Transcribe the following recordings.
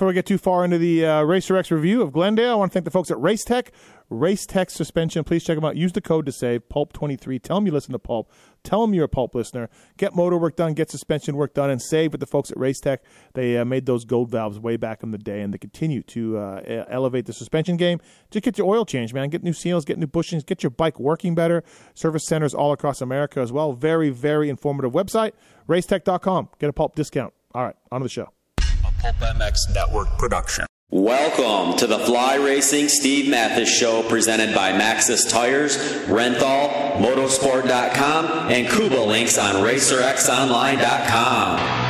Before we get too far into the uh, Racer X review of Glendale, I want to thank the folks at Racetech. Racetech Suspension. Please check them out. Use the code to save Pulp23. Tell them you listen to Pulp. Tell them you're a Pulp listener. Get motor work done, get suspension work done, and save with the folks at Racetech. They uh, made those gold valves way back in the day, and they continue to uh, elevate the suspension game. Just get your oil changed, man. Get new seals, get new bushings, get your bike working better. Service centers all across America as well. Very, very informative website. Racetech.com. Get a Pulp discount. All right, on to the show. Network production. Welcome to the Fly Racing Steve Matthes Show presented by Maxxis Tires, Renthal, Motorsport.com, and Kuba Links on RacerXOnline.com.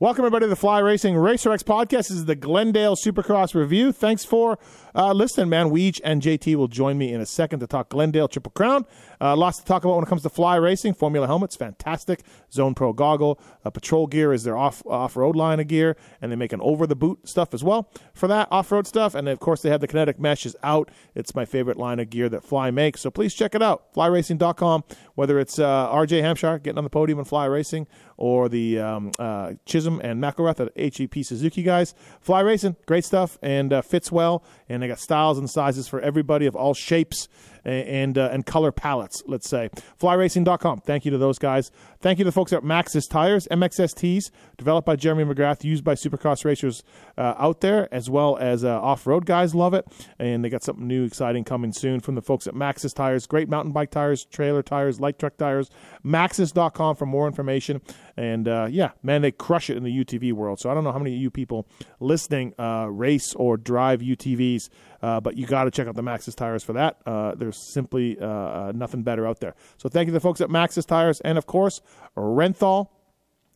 Welcome, everybody, to the Fly Racing Racer X podcast. This is the Glendale Supercross review. Thanks for uh, listening, man. Weege and JT will join me in a second to talk Glendale Triple Crown. Uh, lots to talk about when it comes to fly racing. Formula helmets, fantastic. Zone Pro goggle. Uh, patrol gear is their off off road line of gear, and they make an over the boot stuff as well for that off road stuff. And of course, they have the kinetic meshes out. It's my favorite line of gear that Fly makes. So please check it out. FlyRacing.com. Whether it's uh, RJ Hampshire getting on the podium in fly racing, or the um, uh, Chisholm and McElrath at HEP Suzuki guys. Fly Racing, great stuff, and uh, fits well. And they got styles and sizes for everybody of all shapes and uh, and color palettes, let's say. FlyRacing.com. Thank you to those guys. Thank you to the folks at Maxxis Tires, MXSTs, developed by Jeremy McGrath, used by Supercross racers uh, out there, as well as uh, off road guys love it. And they got something new, exciting coming soon from the folks at Maxxis Tires. Great mountain bike tires, trailer tires, light truck tires. Maxxis.com for more information. And uh, yeah, man, they crush it in the UTV world. So I don't know how many of you people listening uh, race or drive UTVs, uh, but you got to check out the Maxxis tires for that. Uh, there's simply uh, uh, nothing better out there. So thank you to the folks at Maxxis tires, and of course Renthal.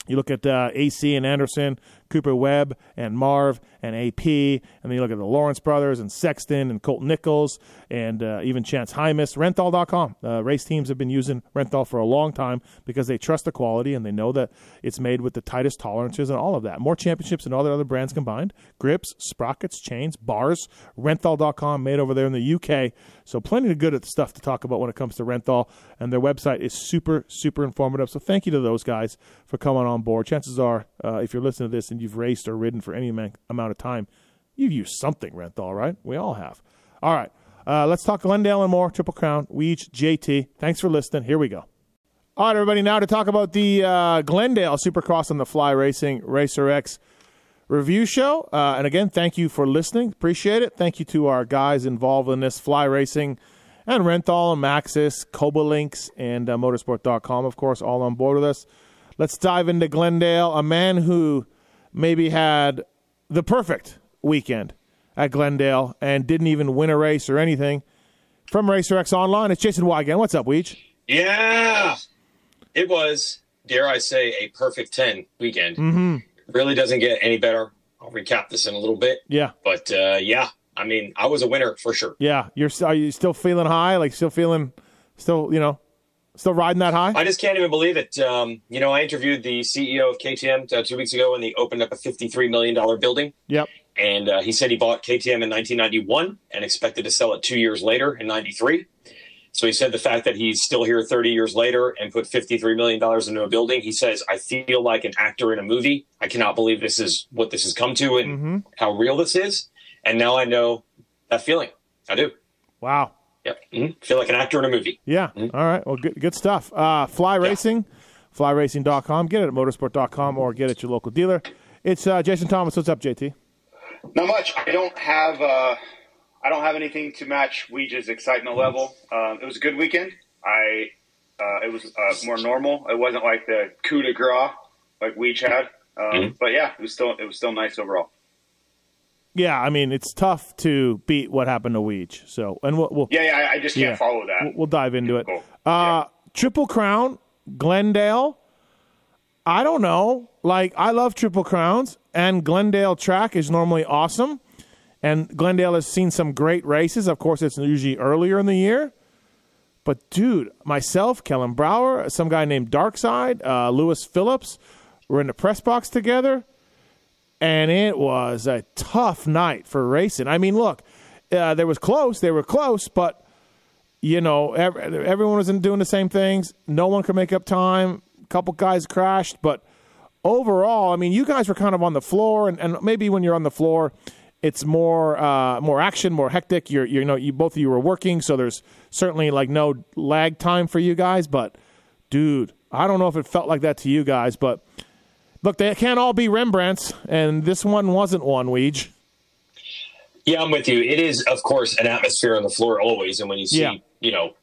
You look at uh, AC and Anderson, Cooper Webb and Marv and AP, and then you look at the Lawrence brothers and Sexton and Colt Nichols and uh, even Chance Hymas. Renthal.com. Uh, race teams have been using Renthal for a long time because they trust the quality and they know that it's made with the tightest tolerances and all of that. More championships than all the other brands combined. Grips, sprockets, chains, bars. Renthal.com, made over there in the UK. So plenty of good stuff to talk about when it comes to Renthal, and their website is super, super informative. So thank you to those guys for coming on board. Chances are, uh, if you're listening to this and you've raced or ridden for any amount of time, you've used something Renthal, right? We all have. All right, uh, let's talk Glendale and more. Triple Crown, Weege, JT. Thanks for listening. Here we go. All right, everybody, now to talk about the uh, Glendale Supercross on the Fly Racing Racer X review show. Uh, and again, thank you for listening. Appreciate it. Thank you to our guys involved in this Fly Racing and Renthal and Maxxis, Cobalinks, and uh, Motorsport.com, of course, all on board with us. Let's dive into Glendale, a man who maybe had the perfect weekend at Glendale and didn't even win a race or anything. From Racer X Online, it's Jason Weigandt. What's up, Weege? Yeah, it was, dare I say, a perfect 10 weekend. Mm-hmm. Really doesn't get any better. I'll recap this in a little bit. Yeah, But uh, yeah, I mean, I was a winner for sure. yeah. You're are you still feeling high? Like still feeling, still you know, still riding that high? I just can't even believe it. Um, you know, I interviewed the CEO of KTM uh, two weeks ago when they opened up a $53 million building. Yep. And uh, he said he bought KTM in 1991 and expected to sell it two years later in 93. So he said the fact that he's still here 30 years later and put $53 million into a building, he says, I feel like an actor in a movie. I cannot believe this is what this has come to and Mm-hmm. how real this is. And now I know that feeling. I do. Wow. Yep. Mhm. Feel like an actor in a movie. Yeah. All right. Well, good, good stuff. Uh, Fly Racing, flyracing.com. Get it at motorsport.com or get it at your local dealer. It's uh, Jason Thomas. What's up, JT? Not much. I don't have. Uh, I don't have anything to match Weege's excitement level. Um, it was a good weekend. I. Uh, it was uh, more normal. It wasn't like the coup de grace like Weege had. Um, mm-hmm. But yeah, it was still it was still nice overall. Yeah, I mean it's tough to beat what happened to Weege. So and we'll, we'll yeah, yeah, I just can't yeah, follow that. We'll, we'll dive into it. Cool. Uh, yeah. Triple Crown, Glendale. I don't know. Like I love Triple Crowns, and Glendale track is normally awesome. And Glendale has seen some great races. Of course, it's usually earlier in the year. But dude, myself, Kellen Brauer, some guy named Darkside, uh, Lewis Phillips, were in the press box together, and it was a tough night for racing. I mean, look, uh, there was close, they were close, but you know, every, everyone wasn't doing the same things. No one could make up time. A couple guys crashed, but overall, I mean, you guys were kind of on the floor, and, and maybe when you're on the floor, it's more uh, more action, more hectic. You're, you're, you know, you both of you were working, so there's certainly like no lag time for you guys. But dude, I don't know if it felt like that to you guys, but look, they can't all be Rembrandts, and this one wasn't one. Weege. Yeah, I'm with you. It is, of course, an atmosphere on the floor always, and when you see, yeah. you know,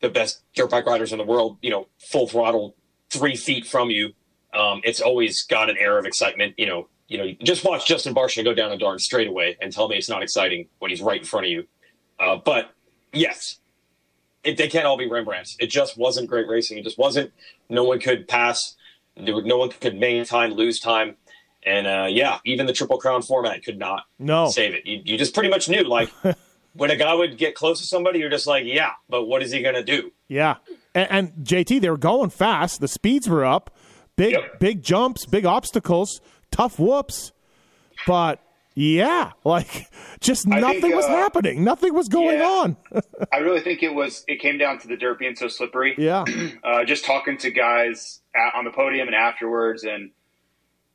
the best dirt bike riders in the world, you know, full throttle, three feet from you, um, it's always got an air of excitement. You know, you know, just watch Justin Barcia go down a darn straightaway and tell me it's not exciting when he's right in front of you. Uh, but yes, it, they can't all be Rembrandts. It just wasn't great racing. It just wasn't. No one could pass. There, no one could maintain time, lose time. And uh, yeah, even the Triple Crown format could not no. save it. You, you just pretty much knew, like, when a guy would get close to somebody, you're just like, yeah, but what is he going to do? Yeah. And, and, JT, they were going fast. The speeds were up. Big, yep. big jumps, big obstacles, tough whoops. But yeah, like just nothing think, was uh, happening. Nothing was going yeah, on. I really think it was. It came down to the dirt being so slippery. Yeah. Uh, just talking to guys at, on the podium and afterwards, and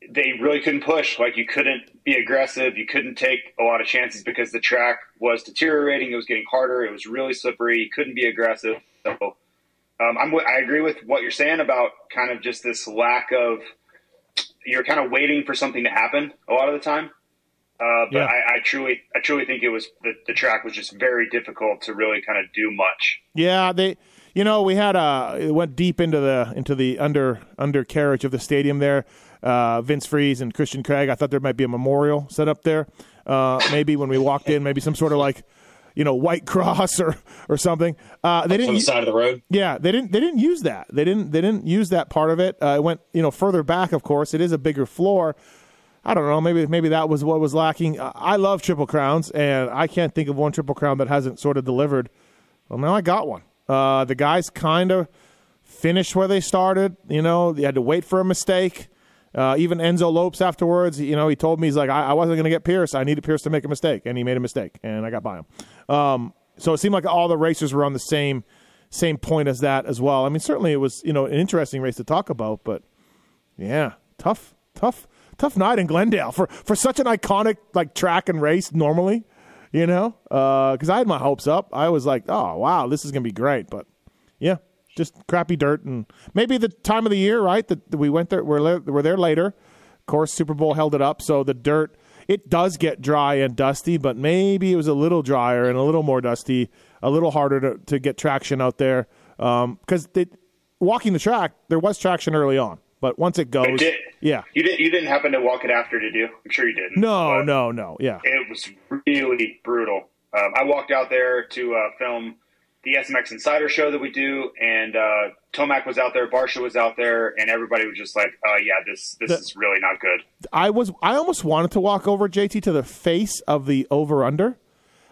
they really couldn't push. Like you couldn't be aggressive. You couldn't take a lot of chances because the track was deteriorating. It was getting harder. It was really slippery. You couldn't be aggressive. So um, I'm, I agree with what you're saying about kind of just this lack of. You're kind of waiting for something to happen a lot of the time. Uh, but yeah. I, I, truly, I truly think it was the, the track was just very difficult to really kind of do much. Yeah, they, you know, we had a it went deep into the into the under undercarriage of the stadium there. Uh, Vince Friese and Christian Craig. I thought there might be a memorial set up there. Uh, maybe when we walked in, maybe some sort of like you know white cross or or something. Uh, they didn't on the side of the road. Yeah, they didn't they didn't use that. They didn't they didn't use that part of it. Uh, it went you know further back. Of course, it is a bigger floor. I don't know. Maybe maybe that was what was lacking. I love triple crowns, and I can't think of one triple crown that hasn't sort of delivered. Well, now I got one. Uh, the guys kind of finished where they started. You know, they had to wait for a mistake. Uh, even Enzo Lopes afterwards, you know, he told me he's like, I, I wasn't going to get Pierce. I needed Pierce to make a mistake, and he made a mistake, and I got by him. Um, so it seemed like all the racers were on the same same point as that as well. I mean, certainly it was you know an interesting race to talk about, but yeah, tough, tough tough night in Glendale for for such an iconic like track and race normally, you know. Because uh, I had my hopes up. I was like, oh wow, this is gonna be great. But yeah, just crappy dirt and maybe the time of the year, right? That we went there, we're we're there later. Of course, Super Bowl held it up, so the dirt it does get dry and dusty, but maybe it was a little drier and a little more dusty, a little harder to, to get traction out there. Because um, walking the track, there was traction early on. But once it goes, did, yeah, you didn't you didn't happen to walk it after, did you? I'm sure you didn't. No, no, no. Yeah, it was really brutal. Um, I walked out there to uh, film the SMX Insider show that we do, and uh, Tomac was out there, Barcia was out there, and everybody was just like, "Oh yeah, this this the, is really not good." I was I almost wanted to walk over JT to the face of the over under.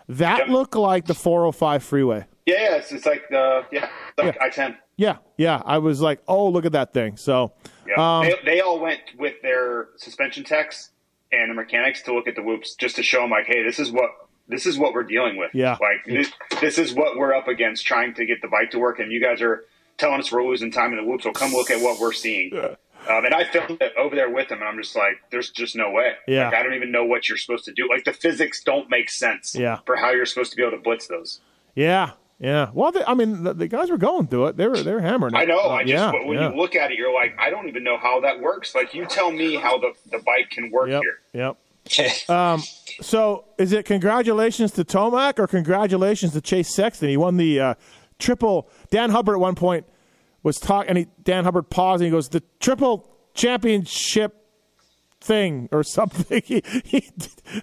That yep. looked like the 405 freeway. Yeah, yeah it's, it's like the yeah, like yeah. I ten. Yeah, yeah. I was like, oh, look at that thing. So yeah. Um, they, they all went with their suspension techs and the mechanics to look at the whoops just to show them like, hey, this is what this is what we're dealing with. Yeah. Like this, this is what we're up against trying to get the bike to work, and you guys are telling us we're losing time in the whoops. So come look at what we're seeing. Yeah. Um, and I filmed it over there with them, and I'm just like, there's just no way. Yeah. Like, I don't even know what you're supposed to do. Like the physics don't make sense. Yeah. For how you're supposed to be able to blitz those. Yeah. Yeah. Well, they, I mean, the, the, guys were going through it. They were they were hammering it. I know. Uh, I just yeah, when yeah. you look at it, you're like, I don't even know how that works. Like, you tell me how the the bike can work yep, here. Yep. Um, so is it congratulations to Tomac or congratulations to Chase Sexton? He won the uh, triple. Dan Hubbard at one point was talking, and he, Dan Hubbard paused and he goes, "The triple championship thing or something." he, he,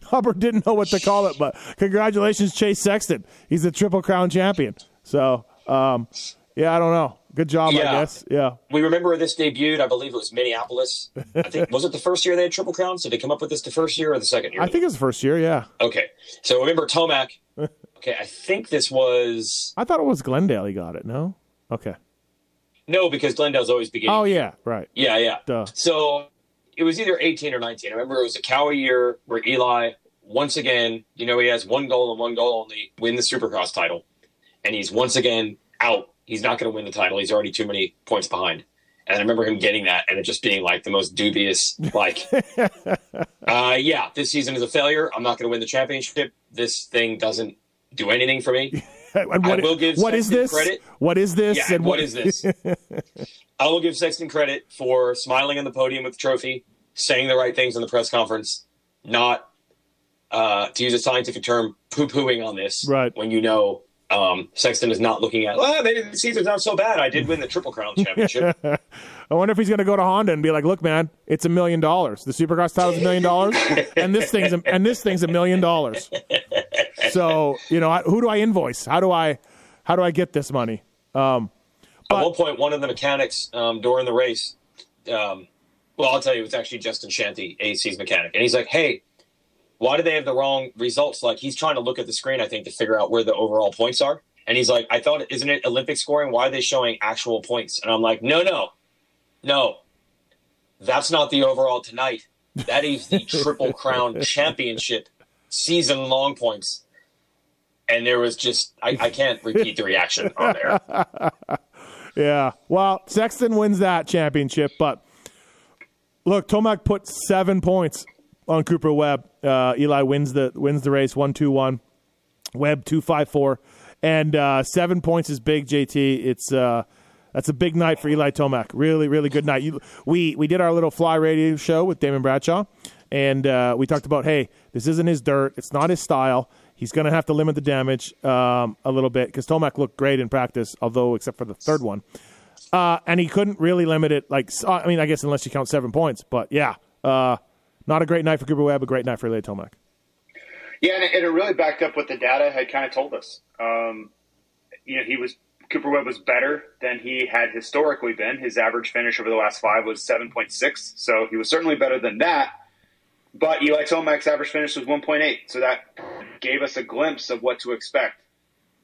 Hubbard didn't know what to call it, but congratulations, Chase Sexton. He's the triple crown champion. So, um, yeah, I don't know. Good job, I Yeah. guess. Yeah. We remember this debuted. I believe it was Minneapolis. I think was it the first year they had triple crowns? Did they come up with this the first year or the second year? I think it's the first year. Yeah. Okay, so remember Tomac. Okay, I think this was I thought it was Glendale. He got it. No. Okay. no because Glendale's always beginning. Oh yeah. Right. Yeah, yeah. Duh. So it was either 18 or 19. I remember it was a Kawi year where Eli, once again, you know, he has one goal and one goal only, win the Supercross title. And he's once again out. He's not going to win the title. He's already too many points behind. And I remember him getting that and it just being like the most dubious, like, uh, yeah, this season is a failure. I'm not going to win the championship. This thing doesn't do anything for me. And I will give what is Sexton this? credit. What is this? Yeah, and what is this? I will give Sexton credit for smiling on the podium with the trophy, saying the right things in the press conference, not uh, to use a scientific term, poo pooing on this. Right. When you know um, Sexton is not looking at, well, maybe the season's not so bad. I did win the Triple Crown championship. I wonder if he's going to go to Honda and be like, "Look, man, it's a million dollars. The Supercross title's a million dollars, and this thing's a, and this thing's a million dollars." So you know, who do I invoice? How do I how do I get this money? Um, At one point, one of the mechanics um, during the race, um, well, I'll tell you, it's actually Justin Shanty, AC's mechanic, and he's like, "Hey, why do they have the wrong results?" Like he's trying to look at the screen, I think, to figure out where the overall points are. And he's like, "I thought, isn't it Olympic scoring? Why are they showing actual points?" And I'm like, "No, no, no, that's not the overall tonight. That is the Triple Crown Championship season long points." And there was just, I, I can't repeat the reaction on there. yeah. Well, Sexton wins that championship, but look, Tomac put seven points on Cooper Webb. Uh, Eli wins the wins the race one two one. Webb two five four, and uh, seven points is big. JT, it's uh, that's a big night for Eli Tomac. Really, really good night. You, we we did our little fly radio show with Damon Bradshaw, and uh, we talked about hey, this isn't his dirt. It's not his style. He's going to have to limit the damage um, a little bit because Tomac looked great in practice, although except for the third one, uh, and he couldn't really limit it. Like I mean, I guess unless you count seven points, but yeah, uh, not a great night for Cooper Webb, a great night for Eli Tomac. Yeah, and it, it really backed up what the data had kind of told us. Um, you know, he was Cooper Webb was better than he had historically been. His average finish over the last five was seven point six, so he was certainly better than that. But Eli Tomac's average finish was one point eight, so that gave us a glimpse of what to expect,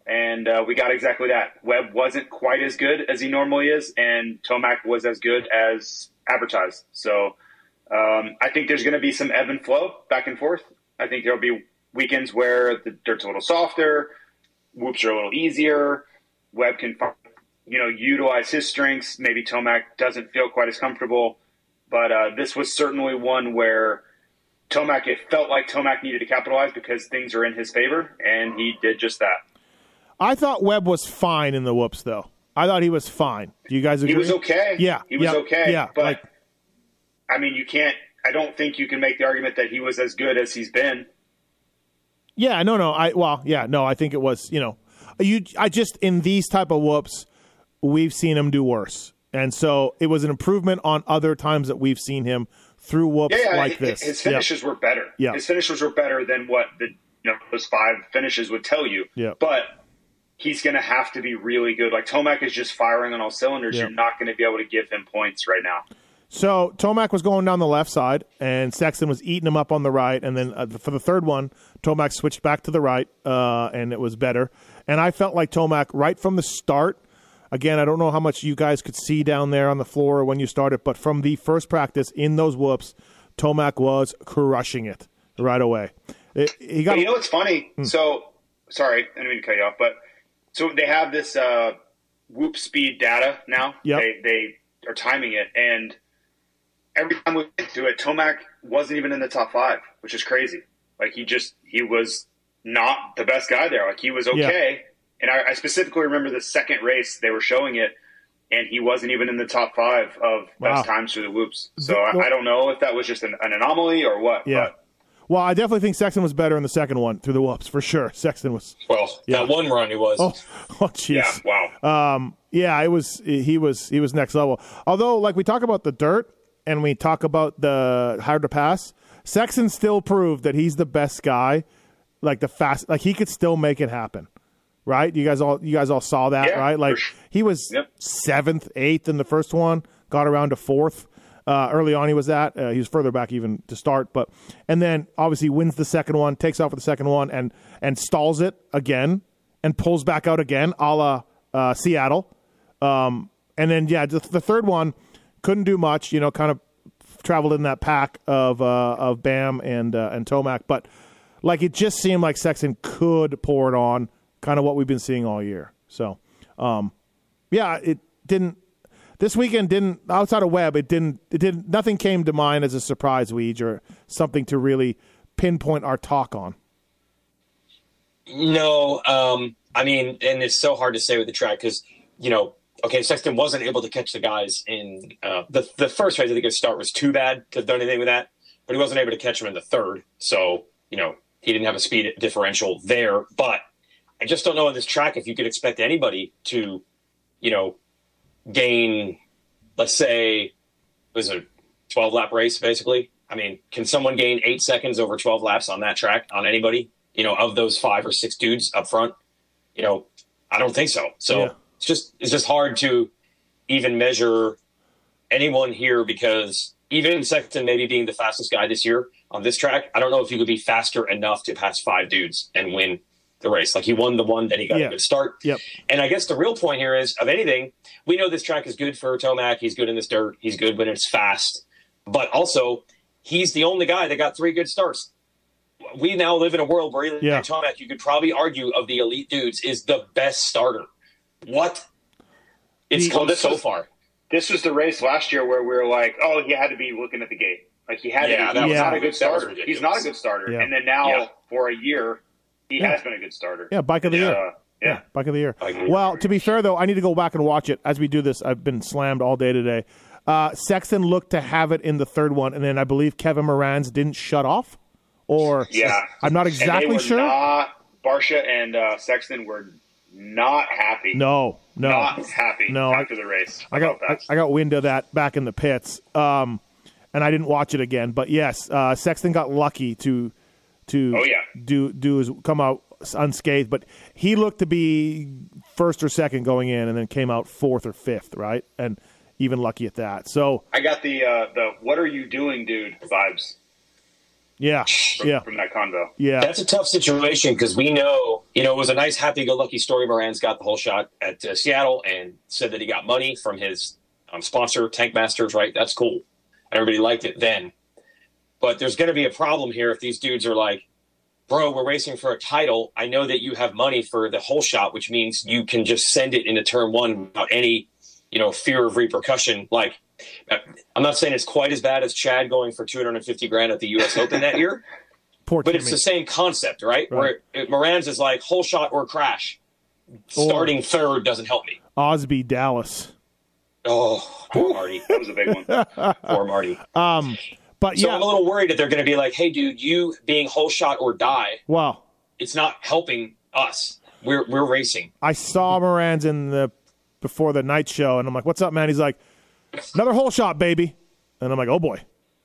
and uh, we got exactly that. Webb wasn't quite as good as he normally is, and Tomac was as good as advertised. So um, I think there's going to be some ebb and flow back and forth. I think there'll be weekends where the dirt's a little softer, whoops are a little easier. Webb can, you know, utilize his strengths. Maybe Tomac doesn't feel quite as comfortable, but uh, this was certainly one where Tomac. It felt like Tomac needed to capitalize because things are in his favor, and he did just that. I thought Webb was fine in the whoops, though. I thought he was fine. Do you guys agree? He was okay. Yeah, he was yeah, okay. Yeah, but like I mean, you can't. I don't think you can make the argument that he was as good as he's been. Yeah, no, no. I well, yeah, no. I think it was. You know, you. I just in these type of whoops, we've seen him do worse, and so it was an improvement on other times that we've seen him through whoops Yeah, yeah like his, this. His Yeah. finishes were better. Yeah. His finishes were better than what the you know those five finishes would tell you. Yeah. But he's going to have to be really good. Like Tomac is just firing on all cylinders. Yeah. You're not going to be able to give him points right now. So Tomac was going down the left side, and Sexton was eating him up on the right. And then uh, for the third one, Tomac switched back to the right, uh, and it was better. And I felt like Tomac right from the start. Again, I don't know how much you guys could see down there on the floor when you started, but from the first practice in those whoops, Tomac was crushing it right away. It- he got But you know what's funny? Hmm. So sorry, I didn't mean to cut you off, but so they have this uh, whoop speed data now. Yep. They they are timing it, and every time we get to it, Tomac wasn't even in the top five, which is crazy. Like he just he was not the best guy there. Like he was okay, and I, I specifically remember the second race they were showing it. And he wasn't even in the top five of Wow. best times through the whoops. So The- I, I don't know if that was just an, an anomaly or what. Yeah. But Well, I definitely think Sexton was better in the second one through the whoops for sure. Sexton was. Well, that one run he was. Oh, oh, jeez. Yeah, wow. Um, yeah, it was. He was. He was next level. Although, like we talk about the dirt and we talk about the hard to pass, Sexton still proved that he's the best guy. Like the fast, like he could still make it happen. Right? You guys all. You guys all saw that, Yeah, right? Like sure. he was Yep. seventh, eighth in the first one. Got around to fourth. Uh, early on, he was at. Uh, he was further back even to start, but and then obviously wins the second one, takes off with the second one, and and stalls it again, and pulls back out again, a la uh, Seattle. Um, and then yeah, the, the third one couldn't do much. You know, kind of traveled in that pack of uh, of Bam and uh, and Tomac, but like it just seemed like Sexton could pour it on, kind of what we've been seeing all year. So, um, yeah, it didn't. This weekend didn't outside of Webb. It didn't. It didn't. Nothing came to mind as a surprise, Weege, or something to really pinpoint our talk on. No, um, I mean, and it's so hard to say with the track because you know, okay, Sexton wasn't able to catch the guys in uh, the the first race. I think his start was too bad to have done anything with that, but he wasn't able to catch him in the third. So you know, he didn't have a speed differential there. But I just don't know on this track if you could expect anybody to, you know, gain, let's say, it was a twelve lap race basically. I mean, can someone gain eight seconds over twelve laps on that track on anybody? You know, of those five or six dudes up front, you know, I don't think so. So Yeah. it's just it's just hard to even measure anyone here because even Sexton maybe being the fastest guy this year on this track, I don't know if you could be faster enough to pass five dudes and win the race. Like he won the one, then he got Yeah. a good start. Yep. And I guess the real point here is of anything, we know this track is good for Tomac. He's good in this dirt. He's good when it's fast. But also, he's the only guy that got three good starts. We now live in a world where Eli Yeah. Tomac, you could probably argue of the elite dudes, is the best starter. What? It's The- come Well, this so far. This was the race last year where we were like, oh, he had to be looking at the gate. Like he had Yeah, to that be. He's was- not a good starter. He's not a good starter. Yeah. And then now, Yeah. for a year, he Yeah. has been a good starter. Yeah, bike of the year. Uh, yeah. Bike of the year. Bike of the year. Well, to be fair though, I need to go back and watch it as we do this. I've been slammed all day today. Uh, Sexton looked to have it in the third one, and then I believe Kevin Moranz didn't shut off, or Yeah. I'm not exactly were sure. Not, Barcia and uh, Sexton were not happy. no, no, Not happy No, I- after the race. I got I, that. I got wind of that back in the pits, um, and I didn't watch it again. But yes, uh, Sexton got lucky to to Oh, yeah. do do his come out unscathed, but he looked to be first or second going in, and then came out fourth or fifth, right? And even lucky at that. So I got the uh, the "What are you doing, dude?" vibes yeah, from, yeah, from that convo. yeah, That's a tough situation because we know, you know, it was a nice happy-go-lucky story. Moranz got the whole shot at uh, Seattle and said that he got money from his um, sponsor, Tank Masters. Right? That's cool. Everybody liked it then. But there's going to be a problem here if these dudes are like, "Bro, we're racing for a title. I know that you have money for the whole shot, which means you can just send it into turn one without any, you know, fear of repercussion." Like, uh, I'm not saying it's quite as bad as Chad going for 250 grand at the U.S. Open that year. poor But it's the same concept, right? Right. Where it, Moranz is like whole shot or crash. Starting third doesn't help me. Osby Dallas. Oh, poor Marty. That was a big one. Poor Marty. But So yeah, I'm a little worried that they're going to be like, "Hey, dude, you being whole shot or die, wow. it's not helping us. We're we're racing." I saw Moranz in the before the night show, and I'm like, "What's up, man?" He's like, "Another hole shot, baby," and I'm like, "Oh boy."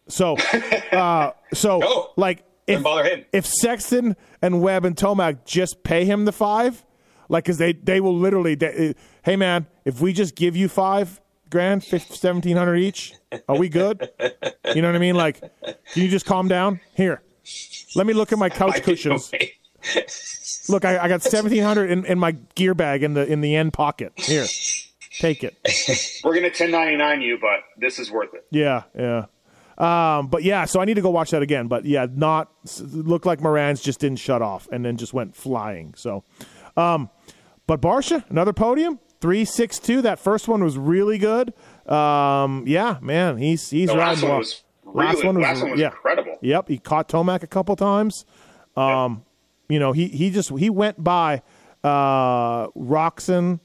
So, uh, so Oh. like if if Sexton and Webb and Tomac just pay him the five, like, because they they will literally, they, hey man, if we just give you five grand, seventeen hundred each, are we good? You know what I mean? Like, can you just calm down? Here, let me look at my couch cushions. Look, I, I got seventeen hundred in, in my gear bag in the in the end pocket. Here, take it. We're gonna 1099 you, but this is worth it. Yeah, yeah. Um, but yeah, so I need to go watch that again. But yeah, not s- looked like Moranz just didn't shut off and then just went flying. So, um, but Barcia, another podium, three six two. That first one was really good. Um, yeah, man, he's he's The riding last one well. was really, Last one was- last one was yeah. incredible. Yep, he caught Tomac a couple times. Um, you know, he he just he went by uh Roczen.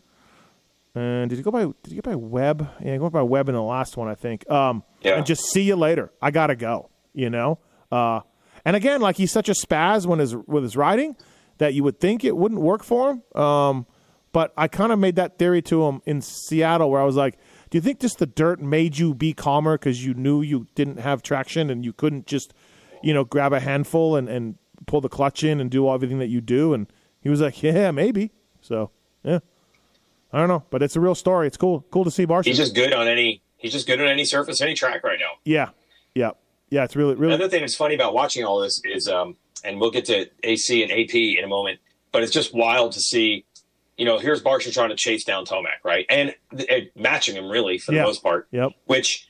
And did he go by? Did he go by Webb? Yeah, he went by Webb in the last one, I think. Um, Yeah. And just see you later. I gotta go. You know. Uh, And again, like he's such a spaz when his with his riding that you would think it wouldn't work for him. Um, but I kind of made that theory to him in Seattle, where I was like, "Do you think just the dirt made you be calmer because you knew you didn't have traction and you couldn't just, you know, grab a handful and and pull the clutch in and do everything that you do?" And he was like, "Yeah, maybe." So yeah, I don't know, but it's a real story. It's cool, cool to see Barcia. He's just good on any. He's just good on any surface, any track right now. yeah, yeah, yeah. It's really, really. Another thing that's funny about watching all this is, um, and we'll get to AC and AP in a moment, but it's just wild to see. You know, here's Barcia trying to chase down Tomac, right, and, and matching him really for the Yeah. most part. Yep. Which,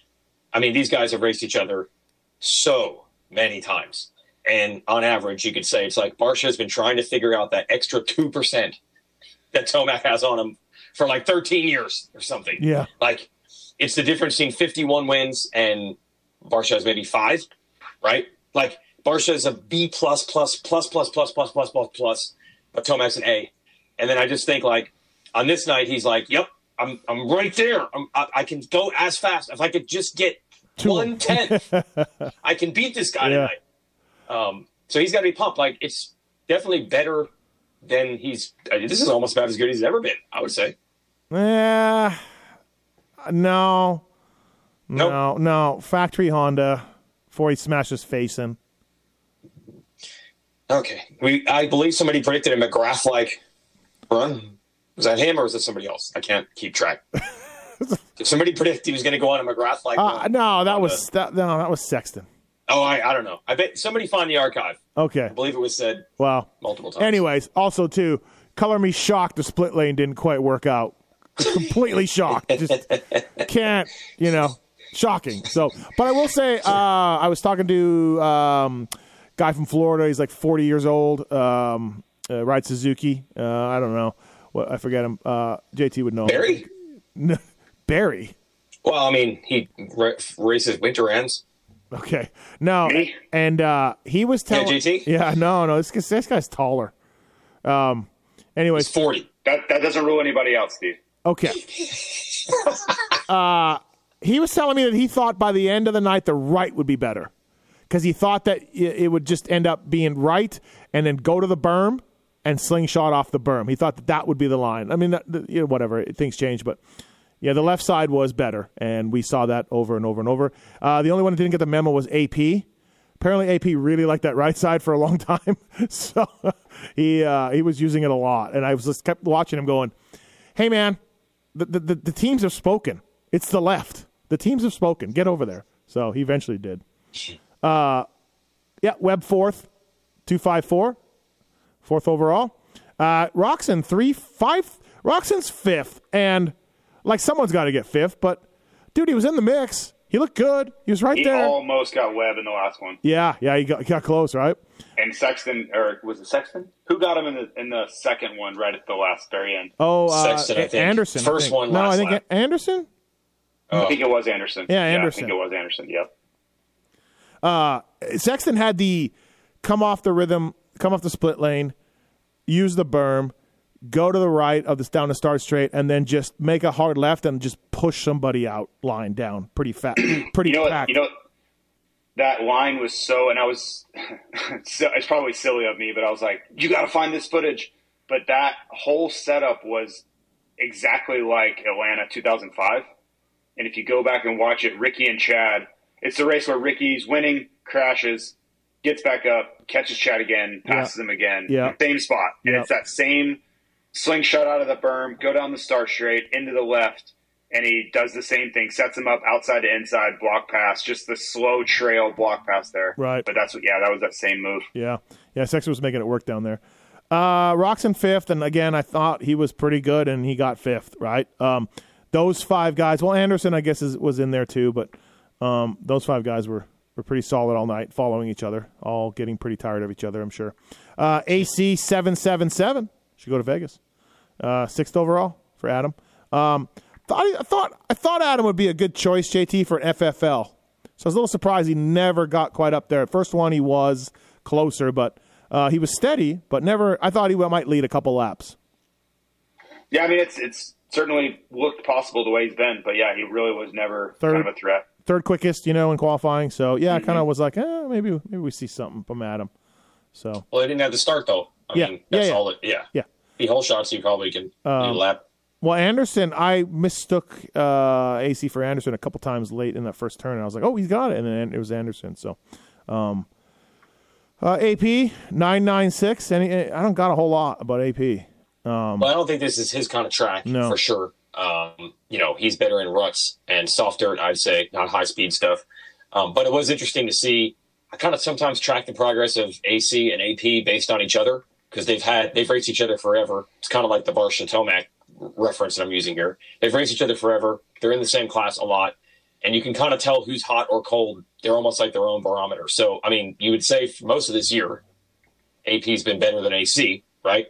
I mean, these guys have raced each other so many times, and on average, you could say it's like Barcia has been trying to figure out that extra two percent that Tomac has on him for like 13 years or something. Yeah. Like it's the difference between 51 wins and Barcia has maybe five, right? Like Barcia is a B plus plus plus plus plus plus plus plus plus, but Tomac's an A. And then I just think like on this night he's like, "Yep, I'm I'm right there. I'm, I, I can go as fast if I could just get Two. one tenth. I can beat this guy Yeah. tonight." Um, so he's got to be pumped. Like it's definitely better than he's. Mean, this is almost about as good as he's ever been. I would say. Eh, no, Nope. no, no. Factory Honda before he smashes face in. Okay. We I believe somebody predicted him a McGrath like run. Was that him or was it somebody else? I can't keep track. Did somebody predict he was going to go on a McGrath like Uh, no, that was the- that, no, that was Sexton. oh, I, I don't know. I bet somebody find the archive. Okay, I believe it was said well. multiple times. Anyways, also too, color me shocked. The split lane didn't quite work out. Completely shocked. Just can't, you know, shocking. So, but I will say, uh, I was talking to um, guy from Florida. He's like 40 years old. Um, uh, rides Suzuki. Uh, I don't know. What I forget him. Uh, JT would know. Barry? No, Barry. Well, I mean, he ra- races winter ends. Okay. No. Me? And uh, he was telling. JT? Yeah. No. No. This, this guy's taller. Um. Anyways, He's 40. That that doesn't rule anybody out, Steve. Okay. uh, he was telling me that he thought by the end of the night the right would be better because he thought that it would just end up being right and then go to the berm and slingshot off the berm. He thought that that would be the line. I mean, that, the, you know, whatever things change, but yeah, the left side was better, and we saw that over and over and over. Uh, the only one that didn't get the memo was AP. Apparently, AP really liked that right side for a long time, so he uh, he was using it a lot, and I was just kept watching him going, "Hey, man, the, the, the, teams have spoken. It's the left. The teams have spoken. Get over there. So he eventually did. Uh, yeah, Webb fourth, 254, fourth overall. Uh, Roczen three, five. Roczen's fifth. And like someone's got to get fifth, but dude, he was in the mix. He looked good. He was right He there. almost got Webb in the last one. yeah, yeah, he got, he got close, right? And Sexton, or was it Sexton? Who got him in the in the second one right at the last very end? Oh, uh, Sexton, I think. Anderson. I First think. one No, I last think lap. Anderson. I think it was Anderson. Yeah, Anderson. I think it was Anderson. Yep. Sexton had the come off the rhythm, come off the split lane, use the berm, go to the right of this down the start straight, and then just make a hard left and just push somebody out line down pretty fat, pretty You know what? You know that line was so, and I was. so, it's probably silly of me, but I was like, "You got to find this footage." But that whole setup was exactly like Atlanta 2005. And if you go back and watch it, Ricky and Chad, it's the race where Ricky's winning, crashes, gets back up, catches Chad again, passes him again, Yeah. same spot, and Yeah. it's that same slingshot out of the berm, go down the start straight into the left, and he does the same thing, sets him up outside to inside, block pass, just the slow trail block pass there. Right. But that's what, yeah, that was that same move. Yeah, yeah. Sexton was making it work down there. Uh, Roczen fifth, and again, I thought he was pretty good, and he got fifth. Right. Um, those five guys. Well, Anderson, I guess, is, was in there too, but um, those five guys were were pretty solid all night, following each other, all getting pretty tired of each other. I'm sure. Uh, AC seven seven seven should go to Vegas. Uh, sixth overall for Adam. Um, thought, I thought I thought Adam would be a good choice, JT, for an FFL. So I was a little surprised he never got quite up there. At First one he was closer, but uh, he was steady, but never. I thought he might lead a couple laps. Yeah, I mean, it's it's certainly looked possible the way he's been, but yeah, he really was never Third. kind of a threat. Third quickest, you know, in qualifying. So yeah, I kind of was like, eh, maybe maybe we see something from Adam. So Well, they didn't have to start though. I Yeah. mean, Yeah, that's yeah. all. It, yeah. yeah. The whole shots you probably can Um, lap. Well, Anderson, I mistook uh, AC for Anderson a couple times late in that first turn. And I was like, oh, he's got it, and then it was Anderson. So, um, uh, AP nine nine six, he- I don't got a whole lot about AP. Well, I don't think this is his kind of track Um, No. for sure. Um, you know, he's better in ruts and soft dirt, I'd say, not high speed stuff. Um, but it was interesting to see. I kind of sometimes track the progress of AC and AP based on each other because they've had they've raced each other forever. It's kind of like the Barcia Tomac reference that I'm using here. They've raced each other forever. They're in the same class a lot, and you can kind of tell who's hot or cold. They're almost like their own barometer. So, I mean, you would say for most of this year, AP's been better than AC, right?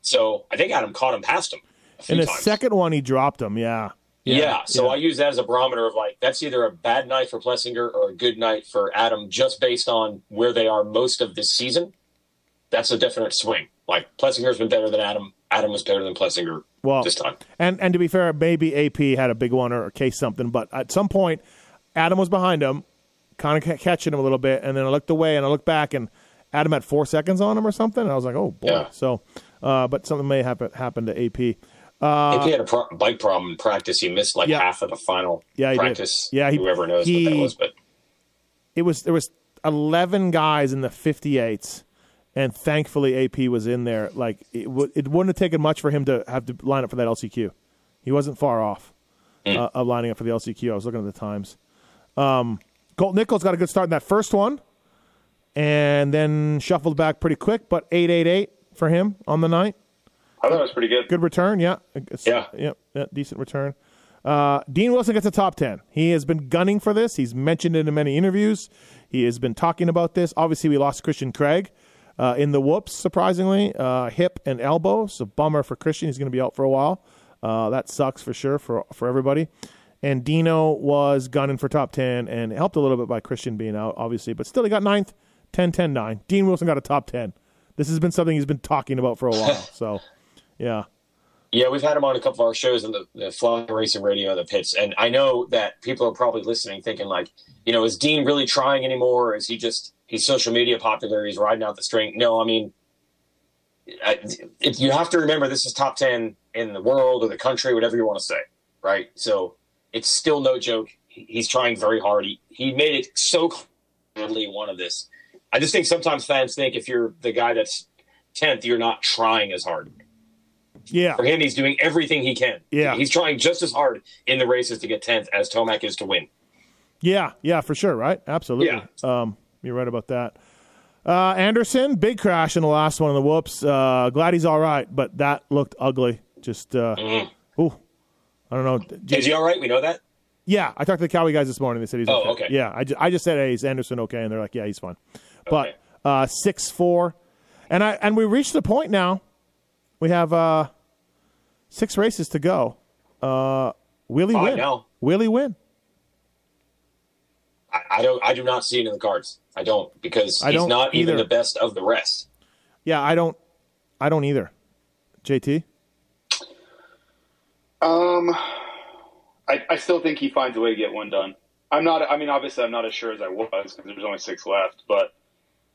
So I think Adam caught him past him In the times. second one, he dropped him. Yeah, yeah, so yeah. I use that as a barometer of like that's either a bad night for Plessinger or a good night for Adam, just based on where they are most of this season. That's a definite swing. Like Plessinger's been better than Adam. Adam was better than Plessinger Well, this time. And and to be fair, maybe AP had a big one or a case something, but at some point, Adam was behind him, kind of catching him a little bit, and then I looked away and I looked back, and Adam had four seconds on him or something. And I was like, oh boy. Yeah. So, uh, but something may happen happen to AP. If he had a pro- bike problem in practice, he missed like Uh, Yeah. half of the final Yeah, he did. practice. Yeah, he- whoever knows he- what that was, but It was there was eleven guys in the fifty eights. And thankfully, AP was in there. Like it, w- it wouldn't have taken much for him to have to line up for that LCQ. He wasn't far off uh, of lining up for the LCQ. I was looking at the times. Um, Colt Nichols got a good start in that first one, and then shuffled back pretty quick. But eight eight eight for him on the night. I thought it was pretty good. Good return, yeah. Yeah. yeah, yeah, decent return. Uh, Dean Wilson gets a top 10. He has been gunning for this. He's mentioned it in many interviews. He has been talking about this. Obviously, we lost Christian Craig uh, in the whoops, surprisingly. Uh, hip and elbow. So, bummer for Christian. He's going to be out for a while. Uh, that sucks for sure for, for everybody. And Dino was gunning for top 10 and helped a little bit by Christian being out, obviously. But still, he got ninth, 10 10 9. Dean Wilson got a top 10. This has been something he's been talking about for a while. So, yeah. Yeah, we've had him on a couple of our shows in the, the Fly Racing Radio and the pits, and I know that people are probably listening, thinking like, you know, is Dean really trying anymore? Or is he just he's social media popular? He's riding out the string. No, I mean, I, if you have to remember, this is top ten in the world or the country, whatever you want to say, right? So it's still no joke. He's trying very hard. He he made it so clearly one of this. I just think sometimes fans think if you're the guy that's tenth, you're not trying as hard Yeah. for him, he's doing everything he can. Yeah. he's trying just as hard in the races to get tenth as Tomac is to win. Yeah, yeah, for sure, right? Absolutely. Um, you're right about that. Uh, Anderson, big crash in the last one of the whoops. Uh, glad he's all right, but that looked ugly. Just, uh, ooh, I don't know. J- Is he all right? We know that. yeah, I talked to the Kawi guys this morning. They said he's Oh, okay. okay. Yeah, I, ju- I just said, hey, is Anderson okay? And they're like, yeah, he's fine. But Okay. uh, six four, and I and we reached the point now. We have uh, six races to go. Uh, will he Five win? now. Will he win? I, I don't. I do not see it in the cards. I don't because I he's don't not even the best of the rest. Yeah, I don't. I don't either. JT. Um, I, I still think he finds a way to get one done. I'm not. I mean, obviously, I'm not as sure as I was because there's only six left. But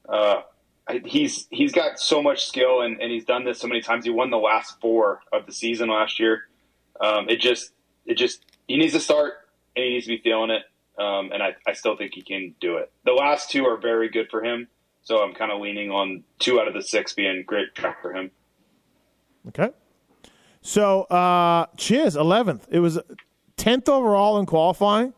uh, I, he's he's got so much skill, and, and he's done this so many times. He won the last four of the season last year. Um, it just it just he needs to start, and he needs to be feeling it. Um, and I, I still think he can do it. The last two are very good for him, so I'm kind of leaning on two out of the six being great track for him. Okay. So uh Chiz, eleventh. It was tenth overall in qualifying.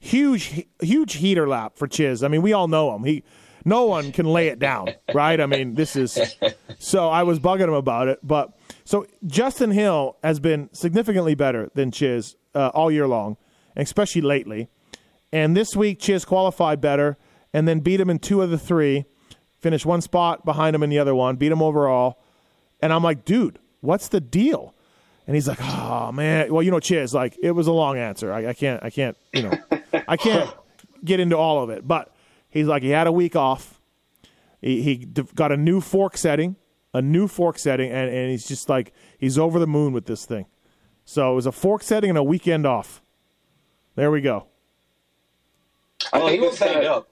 Huge, huge heater lap for Chiz. I mean, we all know him. He, no one can lay it down, right? I mean, this is. So I was bugging him about it, but so Justin Hill has been significantly better than Chiz uh, all year long, especially lately. And this week, Chiz qualified better, and then beat him in two of the three. Finished one spot behind him in the other one. Beat him overall. And I'm like, dude, what's the deal? And he's like, oh man. Well, you know, Chiz, like it was a long answer. I, I can't, I can't, you know, I can't get into all of it. But he's like, he had a week off. He, he got a new fork setting, a new fork setting, and, and he's just like, he's over the moon with this thing. So it was a fork setting and a weekend off. There we go. I Well, he was this kinda- banged up,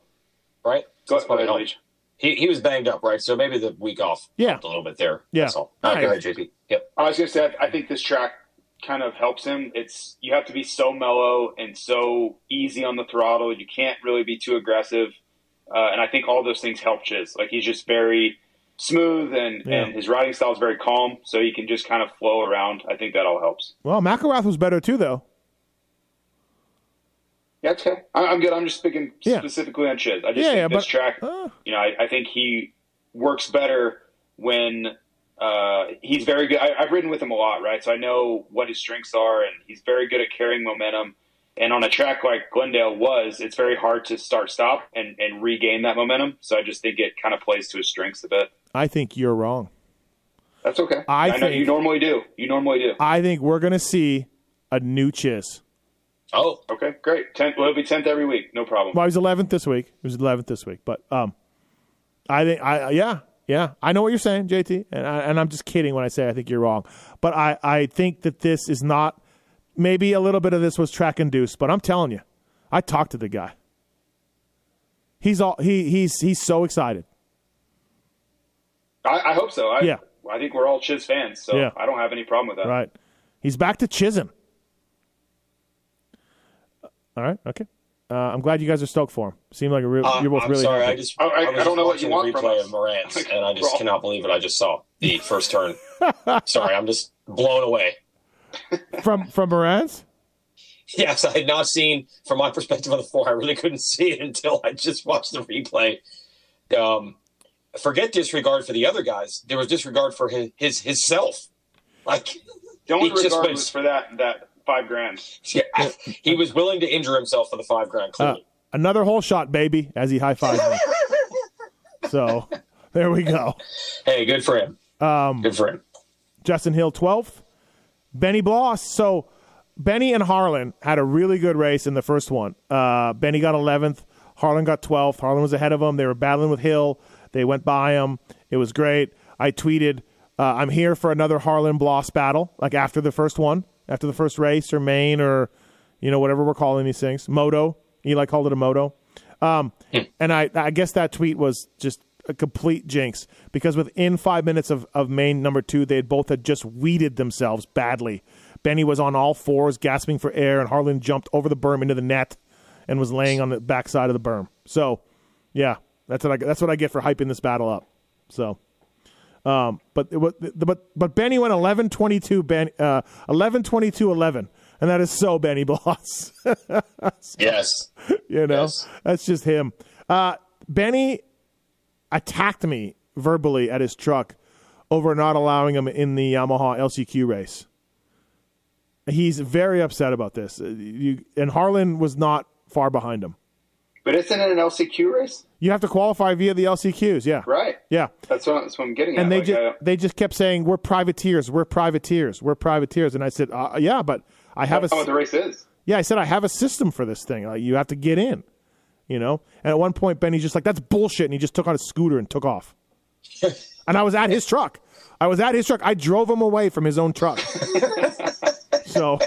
right? Go, That's go ahead. Leach. He he was banged up, right? So maybe the week off Yeah. helped a little bit there. Yeah. That's all. All right, All go ahead, JP. Yep. I was going to say, I I think this track kind of helps him. It's you have to be so mellow and so easy on the throttle. You can't really be too aggressive, uh, and I think all those things help Chiz. Like he's just very smooth, and Yeah. and his riding style is very calm, so he can just kind of flow around. I think that all helps. Well, McElrath was better too, though. Yeah, okay. I- I'm good. I'm just speaking Yeah. specifically on Chiz. I just Yeah, think yeah, this but- track, uh. you know, I, I think he works better when uh, he's very good. I, I've ridden with him a lot, right? So I know what his strengths are, and he's very good at carrying momentum. And on a track like Glendale was, it's very hard to start stop and, and regain that momentum. So I just think it kind of plays to his strengths a bit. I think you're wrong. That's okay. I know think- you normally do. You normally do. I think we're going to see a new Chiz. Oh, Okay, great. Tenth. Well, he'll be tenth every week. No problem. Well, he was 11th this week. He was 11th this week, but um, I think I yeah yeah I know what you're saying, JT, and I, and I'm just kidding when I say I think you're wrong. But I I think that this is not. Maybe a little bit of this was track induced, but I'm telling you, I talked to the guy. He's all he he's he's so excited. I, I hope so. I, Yeah. I think we're all Chiz fans, so Yeah. I don't have any problem with that. Right. He's back to Chisholm. All right. Okay. Uh, I'm glad you guys are stoked for him. Seem like a real, uh, you're both I'm really. sorry. happy. I just I- I- was I don't know what you want the from replay us. of Moranz, and I just cannot believe what I just saw. The first turn. sorry, I'm just blown away. from from Moranz. Yes, I had not seen from my perspective on the floor. I really couldn't see it until I just watched the replay. Um, forget disregard for the other guys. There was disregard for his his, his self. Like The only He just regard went- was for that that five grand. yeah, he was willing to injure himself for the five grand. Uh, Clearly. another whole shot, baby, as he high fives me. so there we go. hey, good for him. Um, good for him. Justin Hill 12th. Benny Bloss. So Benny and Harlan had a really good race in the first one. Uh, Benny got 11th. Harlan got 12th. Harlan was ahead of him. They were battling with Hill. They went by him. It was great. I tweeted, uh, I'm here for another Harlan Bloss battle, like after the first one, after the first race or main or, you know, whatever we're calling these things. Moto. Eli called it a moto. Um, and I, I guess that tweet was just a complete jinx because within five minutes of, of main number two, they had both had just weeded themselves badly. Benny was on all fours, gasping for air, and Harlan jumped over the berm into the net and was laying on the backside of the berm. So, yeah, that's what I that's what I get for hyping this battle up. So, um, but it was, but but Benny went 11-22, Ben uh, 11-22-11, and that is so Benny Bloss. Yes. you know Yes. that's just him uh, benny attacked me verbally at his truck over not allowing him in the yamaha lcq race he's very upset about this Uh, you, and harlan was not far behind him But isn't it an LCQ race? you have to qualify via the lcqs yeah Right. yeah That's what, that's what I'm getting at. and at. they Like, just uh, they just kept saying we're privateers we're privateers we're privateers and i said uh, yeah but i have a what the race is. Yeah, I said I have a system for this thing. Like, you have to get in, you know. And at one point, Benny's just like, "That's bullshit," and he just took on a scooter and took off. and I was at his truck. I was at his truck. I drove him away from his own truck. so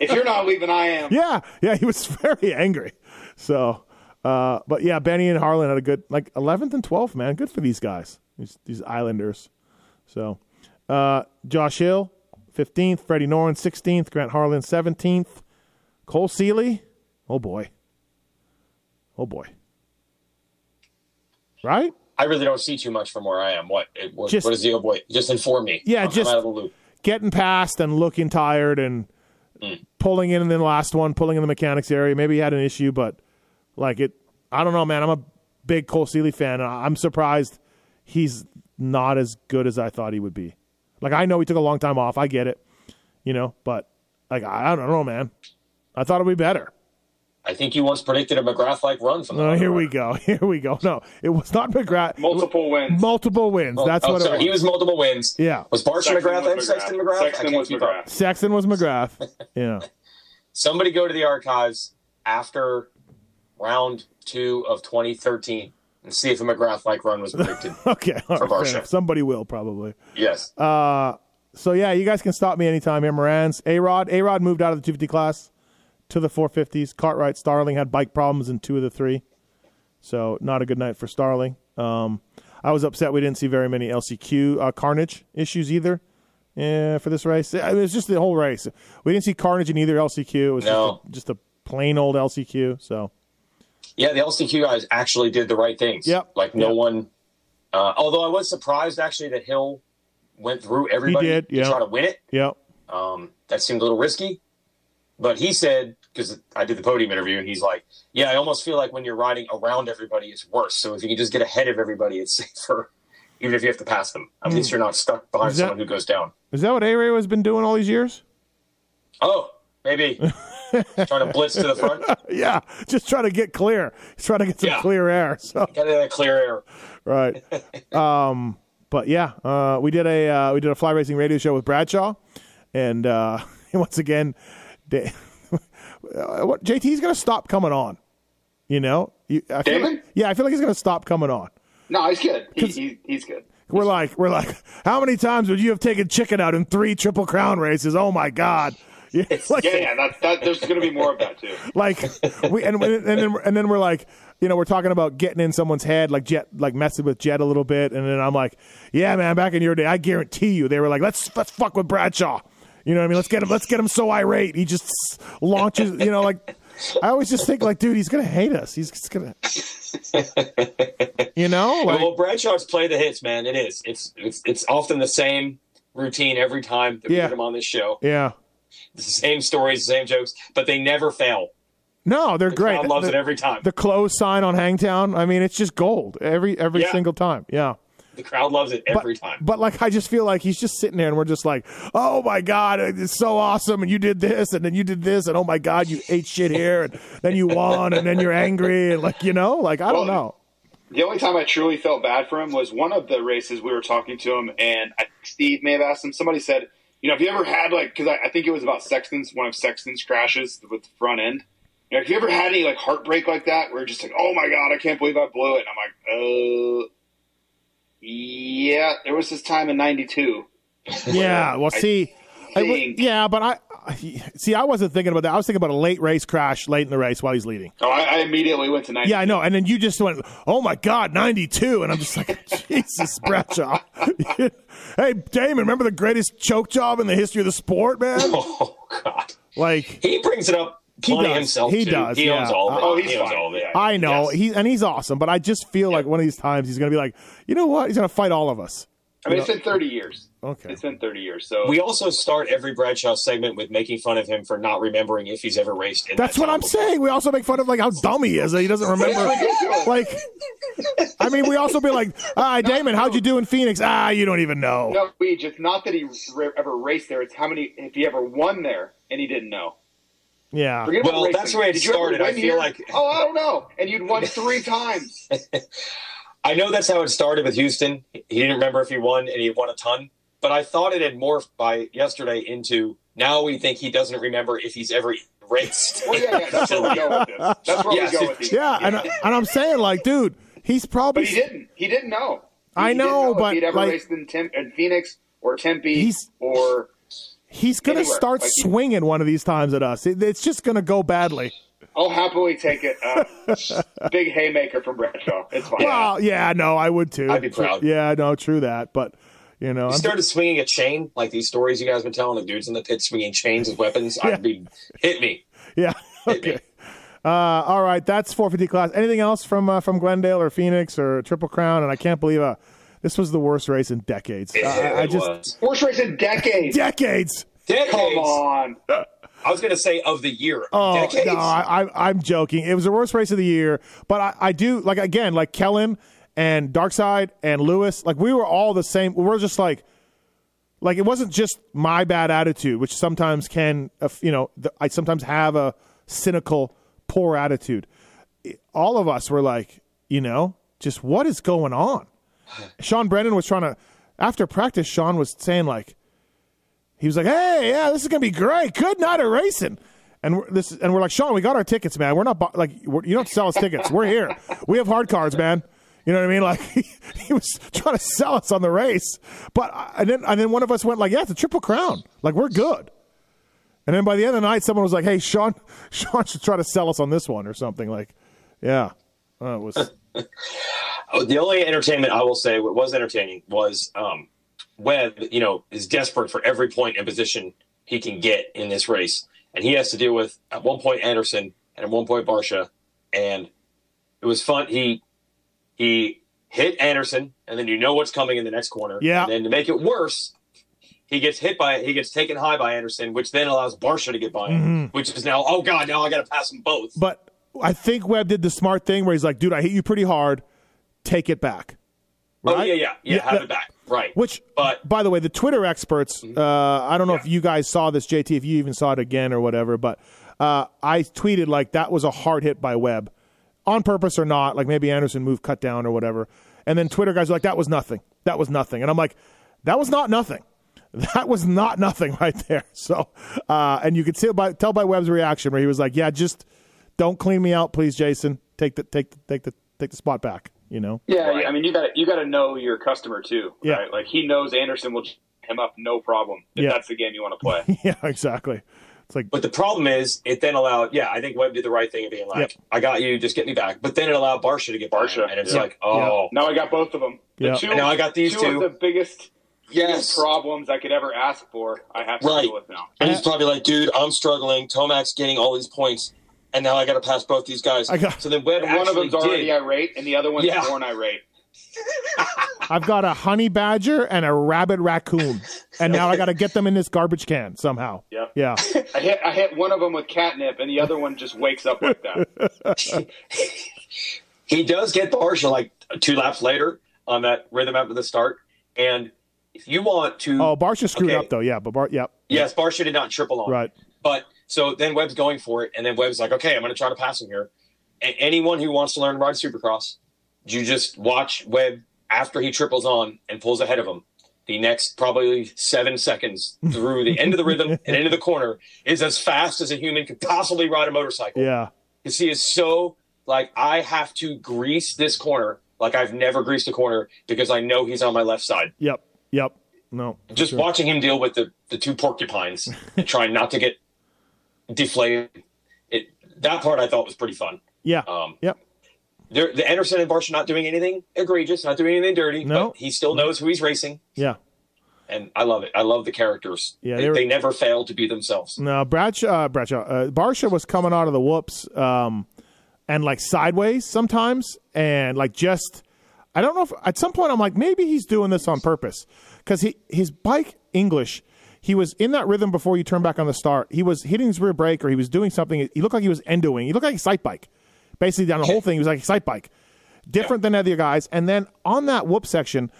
If you're not leaving, I am. yeah, yeah, he was very angry. So, uh, but yeah, Benny and Harlan had a good like 11th and 12th. Man, good for these guys, these, these Islanders. So, uh, Josh Hill, 15th. Freddie Noren, 16th. Grant Harlan, 17th. Cole Seely, oh boy, oh boy, right? I really don't see too much from where I am. What? It, what, Just- what is the oh boy? Just inform me. Yeah, I'm, just- I'm out of the loop. Getting past and looking tired and hmm. pulling in in the last one, pulling in the mechanics area. Maybe he had an issue, but like it, I don't know, man. I'm a big Cole Seely fan. and I'm surprised he's not as good as I thought he would be. Like I know he took a long time off. I get it, you know, but like I, I don't know, man. I thought it'd be better. I think you once predicted a McGrath like run from the Oh, here Hunter we go. Here we go. No, it was not McGrath. Multiple wins. Multiple wins. Oh, That's oh, what sorry. it was. He was multiple wins. Yeah. Was Barcia Sexton McGrath was and Sexton McGrath? I Sexton was keep up. McGrath. Sexton was McGrath. Yeah. Somebody go to the archives after round two of 2013 and see if a McGrath like run was predicted. Okay. All right, fair Barcia. enough. Somebody will probably. yes. Uh, so yeah, you guys can stop me anytime here, Moranz. A Rod. A Rod moved out of the 250 class to the 450s. Cartwright, Starling had bike problems in two of the three, so not a good night for Starling. Um, I was upset we didn't see very many LCQ uh, carnage issues either. Yeah, for this race, I mean, it was just the whole race. We didn't see carnage in either LCQ. It was No. just, a, just a plain old LCQ. So Yeah, the LCQ guys actually did the right things. Yep. Like no Yep. one. Uh, although I was surprised actually that Hill went through everybody did, to yeah. try to win it. yeah, Um, that seemed a little risky. But he said, because I did the podium interview, and he's like, "Yeah, I almost feel like when you're riding around everybody, it's worse. So if you can just get ahead of everybody, it's safer, even if you have to pass them. At least you're not stuck behind. That- someone who goes down." is that what A Ray has been doing all these years? Oh, maybe trying to blitz to the front. Yeah, just trying to get clear. He's trying to get some Yeah. clear air. So Get that clear air. right. um, but yeah, uh, we did a uh, we did a fly racing radio show with Bradshaw, and uh, once again, Da- what JT's going to stop coming on. You know, you, I feel Damon? like- yeah, I feel like he's going to stop coming on. No, he's good. He, he, he's good. We're like, we're like, how many times would you have taken chicken out in three triple crown races? Oh my god! Yeah, like, Yeah, yeah. That, that, there's going to be more of that too. like we and, and then and then we're like you know we're talking about getting in someone's head like Jett like messing with Jett a little bit and then i'm like yeah man back in your day i guarantee you they were like let's let's fuck with bradshaw you know what i mean let's get him let's get him so irate he just launches you know like i always just think like dude he's gonna hate us he's just gonna you know like well, Bradshaw's play the hits, man. It is. It's it's it's often the same routine every time that we Yeah. get him on this show. yeah It's the same stories, the same jokes, but they never fail. no they're The great crowd loves the, it every time. the close sign on hangtown i mean it's just gold every every Yeah. single time yeah The crowd loves it every but, time. But like, I just feel like he's just sitting there, and we're just like, "Oh my god, it's so awesome!" And you did this, and then you did this, and oh my god, you ate shit here, and then you won, and then you're angry, and like, you know, like I don't know. The only time I truly felt bad for him was one of the races we were talking to him, and I, Steve may have asked him. Somebody said, "You know, have you ever had like, because I, I think it was about Sexton's one of Sexton's crashes with the front end. You know, if you ever had any like heartbreak like that, where you're just like, oh my god, I can't believe I blew it. And I'm like, uh, yeah, there was this time in '92. Yeah, well, see, I w- think- yeah, but I see. I wasn't thinking about that. I was thinking about a late race crash late in the race while he's leading. Oh, I, I immediately went to '92. Yeah, I know. And then you just went, "Oh my god, 92," and I'm just like, "Jesus, Bradshaw." hey, Damon, remember the greatest choke job in the history of the sport, man? oh God, Like. he brings it up He plenty does. himself. He too. does, He owns all of it. Oh, he's he owns all of it. I know Yes. he and he's awesome, but I just feel like one of these times he's going to be like, you know what? He's going to fight all of us. I mean, it's been 30 years. Okay. It's been 30 years. So We also start every Bradshaw segment with making fun of him for not remembering if he's ever raced. In That's that what I'm before. saying. We also make fun of like how dumb he is. that He doesn't remember. like, I mean, we also be like, "Ah, Damon, how'd you do in Phoenix? Ah, you don't even know." No, Weege, it's not that he re- ever raced there. It's how many, if he ever won there and he didn't know. Yeah, Forget about Well, racing. that's where it Did you started. I feel here? like- Oh, I don't know. And you'd won three times. I know that's how it started with Houston. He didn't remember if he won, and he won a ton. But I thought it had morphed by yesterday into now we think he doesn't remember if he's ever raced. Well, yeah, yeah. That's where we go with this. That's where Yes. we go with these. yeah, and and I'm saying like, dude, he's probably But he didn't. He didn't know. He, I he didn't know, if but, he'd ever like- raced in, Tem- in Phoenix or Tempe He's- or he's going to start Like, swinging one of these times at us. It, it's just going to go badly. I'll happily take it. Uh, big haymaker from Bradshaw. It's fine. Well, yeah, no, I would too. I'd be proud. Yeah, no, true that, but you know, He I'm- started swinging a chain, like these stories you guys been telling of dudes in the pit swinging chains as weapons. I'd be hit me. yeah, Hit me. okay. Uh, all right, that's 450 class. Anything else from uh, from Glendale or Phoenix or Triple Crown? And I can't believe uh, this was the worst race in decades. I, I It just was. Worst race in decades. decades. decades. Come on. I was going to say of the year. Oh decades. no, I, I, I'm joking. It was the worst race of the year, but I, I do like again, like Kellen and Darkside and Lewis. Like we were all the same. We were just like, like it wasn't just my bad attitude, which sometimes can, uh, you know, I sometimes have a cynical, poor attitude. All of us were like, you know, just what is going on? Sean Brennan was trying to after practice. Sean was saying like, he was like, "Hey, yeah, this is gonna be great. Good night of racing." And we're, this, and we're like, "Sean, we got our tickets, man. We're not like we're, you don't sell us tickets. We're here. We have hard cards, man. You know what I mean? Like he, he was trying to sell us on the race, but and then and then one of us went like, "Yeah, it's a triple crown. Like we're good." And then by the end of the night, someone was like, "Hey, Sean, Sean should try to sell us on this one or something." Like, yeah, uh, it was. The only entertainment I will say what was entertaining was um, Webb. You know, is desperate for every point and position he can get in this race, and he has to deal with at one point Anderson and at one point Barcia, and it was fun. He he hit Anderson, and then you know what's coming in the next corner. Yeah. And then to make it worse, he gets hit by he gets taken high by Anderson, which then allows Barcia to get by him, which is now oh god, now I got to pass them both. But I think Webb did the smart thing where he's like, "Dude, I hit you pretty hard. Take it back." oh right? yeah, yeah, yeah, Yeah, have that- it back, right? Which, but by the way, the Twitter experts, uh, I don't know if you guys saw this, JT, if you even saw it again or whatever, but uh, I tweeted like that was a hard hit by Webb, on purpose or not. Like maybe Anderson moved cut down or whatever. And then Twitter guys were like, that was nothing. That was nothing. And I'm like, that was not nothing. That was not nothing right there. So, uh, and you could tell by, tell by Webb's reaction where he was like, yeah, just don't clean me out, please, Jason. Take the, take the, take the, take the spot back, you know? Yeah, Right. I mean, you got to you got to know your customer too, Yeah. right? Like he knows Anderson will j- him up no problem if Yeah. that's the game you want to play. yeah, exactly. It's like, But the problem is, it then allowed. Yeah, I think Webb did the right thing of being like, Yep. "I got you, just get me back." But then it allowed Barcia to get by him, Barcia, and it's yeah. like, "Oh, now I got both of them. The Yeah. two, And now I got these two, two. of the biggest yes." problems I could ever ask for. I have to Right. deal with now. And he's probably like, "Dude, I'm struggling. Tomac's getting all these points, and now I got to pass both these guys." I got- so then Webb And one of actually them's already irate, and the other one's Yeah. born irate. I've got a honey badger and a rabbit raccoon, and now I got to get them in this garbage can somehow. Yep. Yeah, I hit I hit one of them with catnip, and the other one just wakes up like that. he does get Barcia like two laps later on that rhythm after the start, and if you want to, Oh, Barcia screwed Okay. up though. Yeah, but Bar, yep, yes, Barcia did not triple on, right. But so then Webb's going for it, and then Webb's like, okay, I'm going to try to pass him here. Anyone who wants to learn to ride Supercross, you just watch Webb after he triples on and pulls ahead of him. The next probably seven seconds through the end of the rhythm and into the corner is as fast as a human could possibly ride a motorcycle. Yeah, Because he is so like I have to grease this corner like I've never greased a corner because I know he's on my left side. yep, yep. No, Just sure. watching him deal with the, the two porcupines and trying not to get deflated. It that part I thought was pretty fun. Yeah, Um, yep. the Anderson and Barcia not doing anything egregious, not doing anything dirty, No. but he still knows who he's racing, Yeah. and I love it. I love the characters. Yeah, they, they were- they never fail to be themselves. No, Bradshaw, uh, Bradshaw, uh, Barcia was coming out of the whoops, um, and like sideways sometimes, and like just, I don't know if at some point I'm like maybe he's doing this on purpose because he his bike English. He was in that rhythm before you turn back on the start. He was hitting his rear brake or he was doing something. He looked like he was endoing. He looked like a sight bike. Basically, down the whole thing, he was like a sight bike. Different than other guys. And then on that whoop section,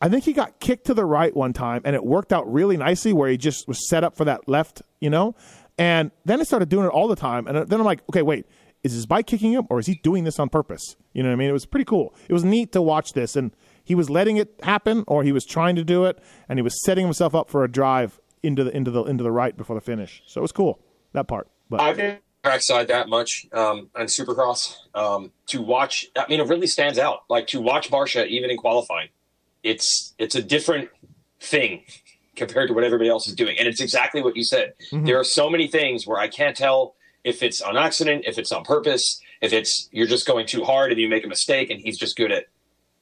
I think he got kicked to the right one time, and it worked out really nicely where he just was set up for that left, you know. And then he started doing it all the time, and then I'm like, okay, wait, is his bike kicking him, or is he doing this on purpose? You know what I mean? It was pretty cool. It was neat to watch this, and he was letting it happen, or he was trying to do it, and he was setting himself up for a drive into the into the into the right before the finish. So it was cool that part. But I've been trackside that much um, on Supercross um, to watch. I mean, it really stands out. Like to watch Barcia even in qualifying, it's it's a different thing compared to what everybody else is doing, and it's exactly what you said. There are so many things where I can't tell if it's on accident, if it's on purpose, if it's you're just going too hard and you make a mistake, and he's just good at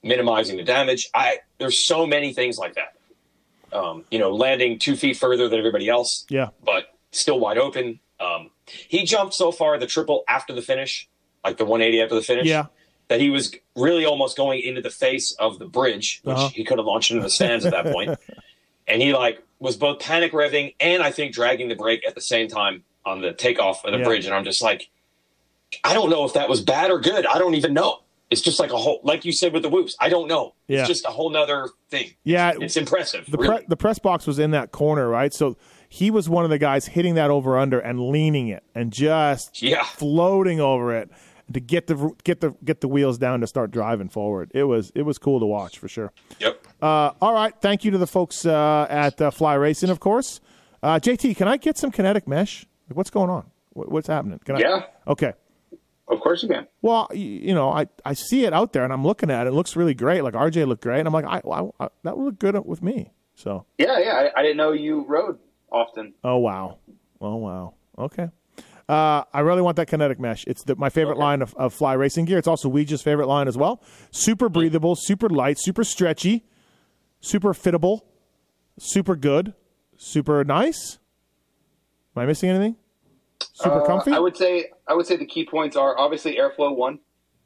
minimizing the damage. I there's so many things like that. Um, you know, landing two feet further than everybody else yeah, but still wide open. Um, he jumped so far the triple after the finish, like the 180 after the finish, yeah, that he was really almost going into the face of the bridge, which Uh-huh. he could have launched into the stands at that point. And he like was both panic revving and I think dragging the brake at the same time on the takeoff of the Yeah. bridge. And I'm just like, I don't know if that was bad or good. I don't even know. It's just like a whole, like you said with the whoops. I don't know. Yeah. It's just a whole nother thing. yeah. It's impressive. the really. pre- the press box was in that corner, right? So he was one of the guys hitting that over under and leaning it and just Yeah. floating over it to get the get the get the wheels down to start driving forward. It was it was cool to watch for sure. Yep. Uh, all right, thank you to the folks uh, at uh, Fly Racing, of course. Uh, JT, can I get some kinetic mesh? Like, what's going on? What, what's happening? Can I? Yeah. Okay. Of course you can. Well, you know, I, I see it out there and I'm looking at it. It looks really great. Like RJ looked great, and I'm like, I, I, I that would look good with me. So, Yeah, yeah. I, I didn't know you rode often. oh wow, Oh wow. Okay. Uh, I really want that kinetic mesh. It's the, my favorite line of, of fly racing gear. It's also Weege's favorite line as well. Super breathable, super light, super stretchy, super fittable, super good, super nice. Am I missing anything? Super Uh, comfy. I would say I would say the key points are obviously airflow one.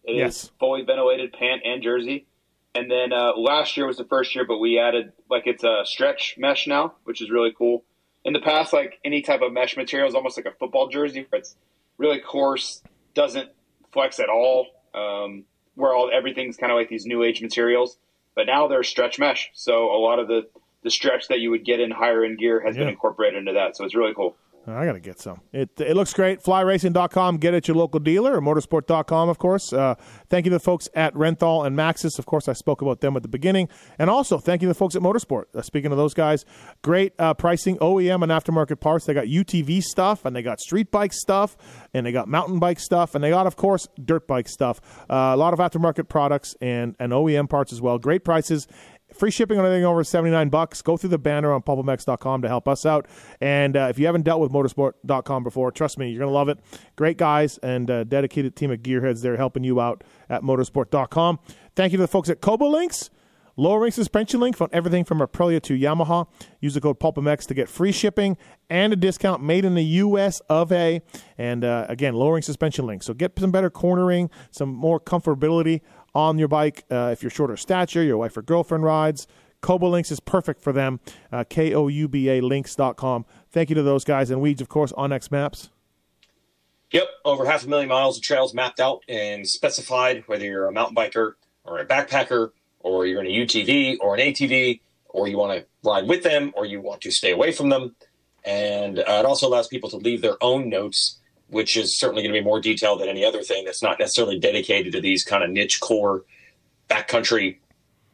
It is Yes. fully ventilated pant and jersey. And then uh, last year was the first year, but we added like it's a stretch mesh now, which is really cool. In the past, like any type of mesh material is almost like a football jersey, where it's really coarse, doesn't flex at all. Um, where all everything's kind of like these new age materials, but now they're stretch mesh. So a lot of the the stretch that you would get in higher end gear has Yeah. been incorporated into that. So it's really cool. I got to get some. It it looks great. Flyracing.com. Get it at your local dealer or motosport.com, of course. Uh, thank you to the folks at Renthal and Maxxis. Of course, I spoke about them at the beginning. And also, thank you to the folks at MotoSport. Uh, speaking of those guys, great uh, pricing, OEM and aftermarket parts. They got UTV stuff, and they got street bike stuff, and they got mountain bike stuff, and they got, of course, dirt bike stuff. Uh, a lot of aftermarket products and, and OEM parts as well. Great prices. Free shipping on anything over 79 bucks. Go through the banner on pulpmx.com to help us out. And uh, if you haven't dealt with motosport.com before, trust me, you're going to love it. Great guys and uh, dedicated team of gearheads there helping you out at motosport.com. Thank you to the folks at Kouba Links. Lowering suspension link on everything from Aprilia to Yamaha. Use the code PulpMX to get free shipping and a discount made in the U.S. of A. And uh, again, lowering suspension link. So get some better cornering, some more comfortability on your bike. Uh, if you're shorter stature, your wife or girlfriend rides, Kouba Links is perfect for them. Uh, K O U B A links.com. Thank you to those guys. And Weeds, of course, onX Maps. Yep, over half a million miles of trails mapped out and specified whether you're a mountain biker or a backpacker or you're in a UTV or an ATV or you want to ride with them or you want to stay away from them. And uh, it also allows people to leave their own notes, which is certainly going to be more detailed than any other thing that's not necessarily dedicated to these kind of niche core backcountry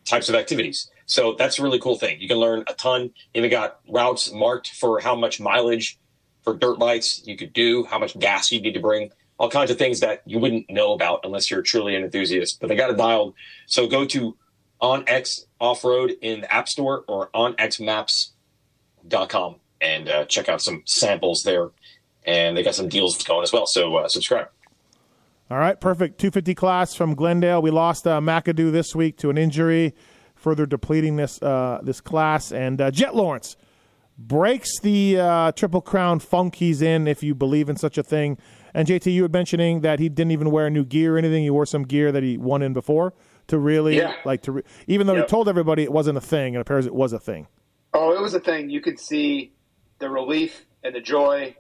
types of activities. So that's a really cool thing. You can learn a ton. Even got routes marked for how much mileage for dirt bikes you could do, how much gas you need to bring, all kinds of things that you wouldn't know about unless you're truly an enthusiast. But they got it dialed. So go to OnX Off-Road in the App Store or onxmaps.com and uh, check out some samples there. And they got some deals going as well. So uh, subscribe. All right, perfect. 250 class from Glendale. We lost uh, McAdoo this week to an injury, further depleting this uh, this class. And uh, Jett Lawrence breaks the uh, Triple Crown funk he's in, if you believe in such a thing. And JT, you were mentioning that he didn't even wear new gear or anything. He wore some gear that he won in before to really Yeah. like to, re- even though he told everybody it wasn't a thing, and appears it was a thing. Oh, it was a thing. You could see the relief and the joy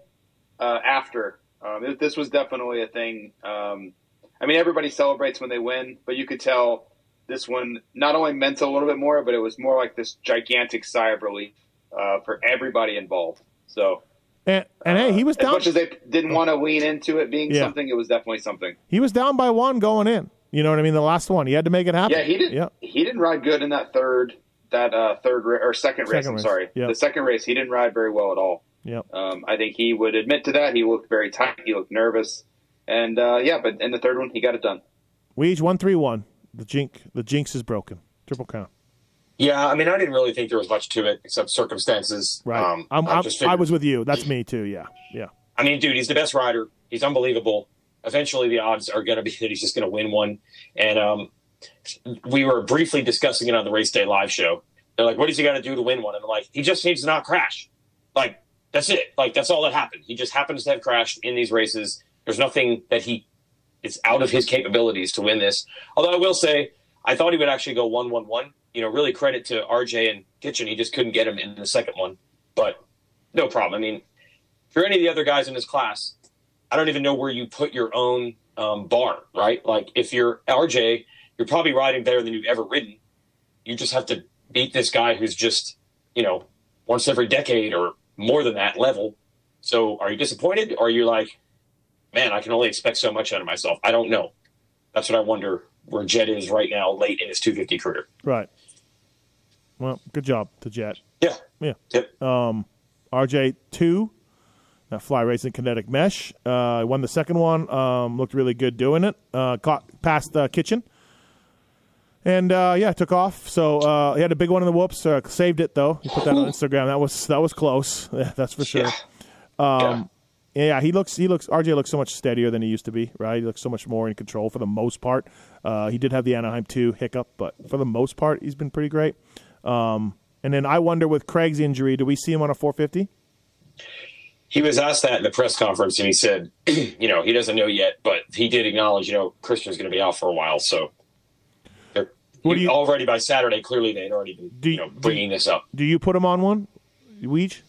uh, after. Um, it, this was definitely a thing. Um, I mean, everybody celebrates when they win, but you could tell this one not only meant a little bit more, but it was more like this gigantic sigh of relief uh, for everybody involved. So, And, and hey, he was as down. much as they didn't want to lean into it being Yeah. something, it was definitely something. he was down by one going in. You know what I mean? The last one, he had to make it happen. Yeah, he didn't. Yeah. He didn't ride good in that third, that uh, third or second race. Second I'm sorry, yeah. the second race he didn't ride very well at all. Yep. Um, I think he would admit to that. He looked very tight. He looked nervous, and uh, yeah, but in the third one, he got it done. Weege one three one. The jink the jinx is broken. Triple count. Yeah, I mean, I didn't really think there was much to it except circumstances. Right. Um, I'm, I I'm, just I was with you. That's me too. Yeah. Yeah. I mean, dude, he's the best rider. He's unbelievable. Eventually, the odds are going to be that he's just going to win one. And um, we were briefly discussing it on the race day live show. They're like, "What does he got to do to win one?" And I'm like, "He just needs to not crash. Like that's it. Like that's all that happened. He just happens to have crashed in these races. There's nothing that he it's out of his capabilities to win this. Although I will say, I thought he would actually go one one one. You know, really credit to RJ and Kitchen. He just couldn't get him in the second one, but no problem. I mean, you're any of the other guys in this class, I don't even know where you put your own um, bar, right? Like if you're RJ, you're probably riding better than you've ever ridden. You just have to beat this guy who's just, you know, once every decade or more than that level. So are you disappointed or are you like, man, I can only expect so much out of myself? I don't know. That's what I wonder where Jett is right now, late in his 250 career. Right. Well, good job to Jett. Yeah. Yeah. Yep. Um, RJ two. That fly racing kinetic mesh. Uh, won the second one. Um, looked really good doing it. Uh, caught past the kitchen. And uh, yeah, took off. So uh, he had a big one in the whoops. Uh, saved it though. He put that on Instagram. That was that was close. Yeah, that's for sure. Yeah. Um, yeah. he looks he looks RJ looks so much steadier than he used to be, right? He looks so much more in control for the most part. Uh, he did have the Anaheim two hiccup, but for the most part, he's been pretty great. Um, and then I wonder with Craig's injury, do we see him on a 450? He was asked that in the press conference, and he said, you know, he doesn't know yet, but he did acknowledge, you know, Christian's going to be out for a while, so. What do you- already by Saturday, clearly they'd already been Do you know, bringing this up. Do you put him on one, Weege?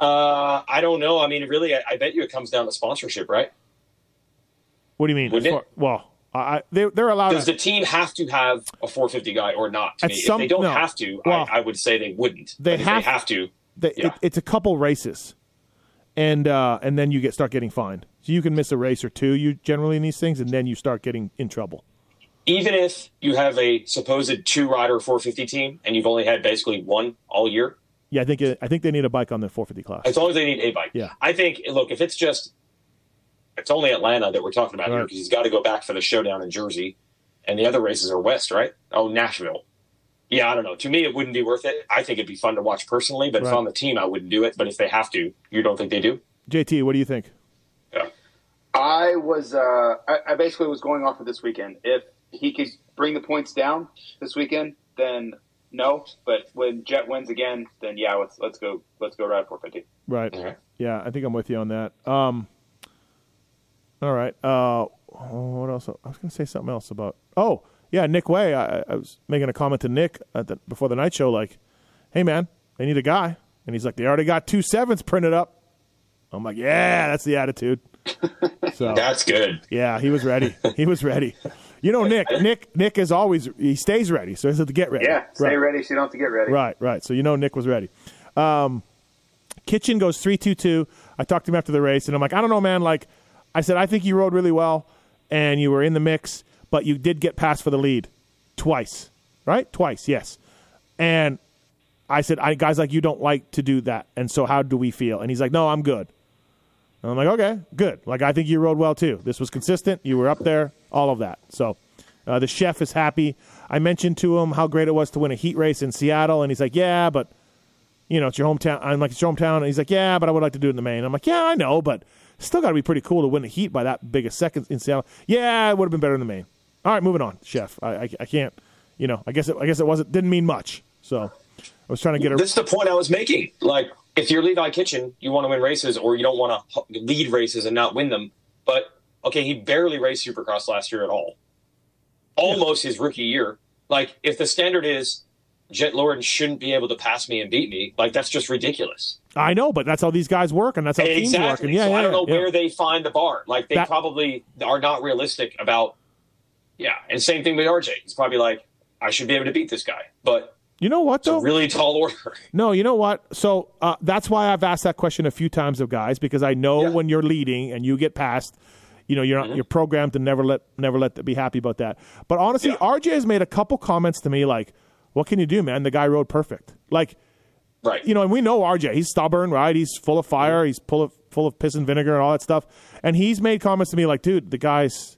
Uh, I don't know. I mean, really, I, I bet you it comes down to sponsorship, right? What do you mean? Wouldn't far- well, I, I- they they're allowed. Does To, the team have to have a 450 guy or not? To me, some- if they don't no. have to, Well, I, I would say they wouldn't. they have- they have to. they, yeah. it, it's a couple races, and uh, and then you get start getting fined. So you can miss a race or two. You generally in these things, and then you start getting in trouble. Even if you have a supposed two rider 450 team and you've only had basically one all year, Yeah, I think it, I think they need a bike on the 450 class. as long as they need a bike. Yeah. I think, look, if it's just, it's only Atlanta that we're talking about here because he's got to go back for the showdown in Jersey, and the other races are West, right? Oh, Nashville. Yeah, I don't know. To me, it wouldn't be worth it. I think it'd be fun to watch personally, but Right. if I'm the team, I wouldn't do it. But if they have to, you don't think they do? JT, what do you think? Yeah. I was uh, I, I basically was going off of this weekend. If he could bring the points down this weekend, then no. But when Jett wins again, then yeah, let's let's go let's go ride 450. Right. All right. Yeah, I think I'm with you on that. Um, all right. Uh, oh, what else? I was going to say something else about. Oh, yeah, Nick Wey. I, I was making a comment to Nick at the, before the night show, like, "Hey, man, they need a guy," and he's like, "They already got two sevens printed up." I'm like, "Yeah, that's the attitude." So That's good. yeah, he was ready. He was ready. You know, Nick. Nick. Nick is always he stays ready, so he has to get ready. Yeah, stay Right. ready so you don't have to get ready. Right, right. So you know Nick was ready. Um, Kitchen goes three two two. I talked to him after the race, and I'm like, I don't know, man. Like, I said, I think you rode really well, and you were in the mix, but you did get passed for the lead twice, right? Twice, yes. And I said, I guys like you don't like to do that, and so how do we feel? And he's like, No, I'm good. And I'm like, okay, good. Like I think you rode well too. This was consistent. You were up there, all of that. So uh, the chef is happy. I mentioned to him how great it was to win a heat race in Seattle, and he's like, yeah, but you know, it's your hometown. I'm like, it's your hometown. And he's like, yeah, but I would like to do it in the main. I'm like, yeah, I know, but still got to be pretty cool to win the heat by that big a second in Seattle. Yeah, it would have been better in the main. All right, moving on, chef. I, I, I can't, you know, I guess it, I guess it wasn't didn't mean much. So I was trying to get a This is the point I was making. Like, if you're Levi Kitchen, you want to win races, or you don't want to lead races and not win them. But okay, he barely raced Supercross last year at all. Almost his rookie year. Like, if the standard is Jett Lord shouldn't be able to pass me and beat me, like that's just ridiculous. I know, but that's how these guys work, and that's how teams work. Exactly. And yeah, so yeah, I don't know yeah. where they find the bar. Like they That- probably are not realistic about. Yeah, and same thing with RJ. He's probably like, I should be able to beat this guy, but You know what it's a though? really tall order. No, you know what? So uh, that's why I've asked that question a few times of guys because I know Yeah. When you're leading and you get past, you know, you're not, you're programmed to never let never let be happy about that. But honestly, Yeah. RJ has made a couple comments to me like, "What can you do, man? The guy rode perfect." Like, right. you know, and we know RJ. He's stubborn, right? He's full of mm-hmm. fire. He's full of full of piss and vinegar and all that stuff. And he's made comments to me like, "Dude, the guy's,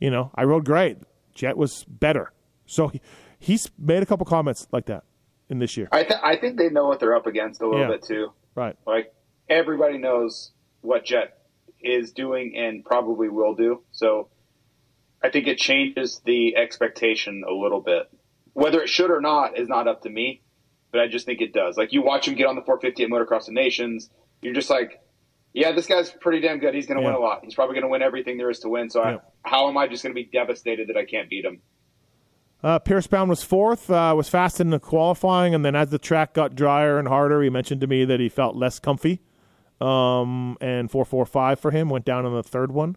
you know, I rode great. Jett was better." So he, he's made a couple comments like that in this year, I th- I think they know what they're up against a little Yeah. bit too. right? Like everybody knows what Jett is doing and probably will do. So I think it changes the expectation a little bit. Whether it should or not is not up to me, but I just think it does. Like you watch him get on the 450 at Motocross of Nations, you're just like, yeah, this guy's pretty damn good. He's going to Yeah. win a lot. He's probably going to win everything there is to win. So Yeah. I, how am I just going to be devastated that I can't beat him? Uh, Pierce Brown was fourth, uh, was fast in the qualifying, and then as the track got drier and harder, he mentioned to me that he felt less comfy. Um, and four four five for him went down on the third one.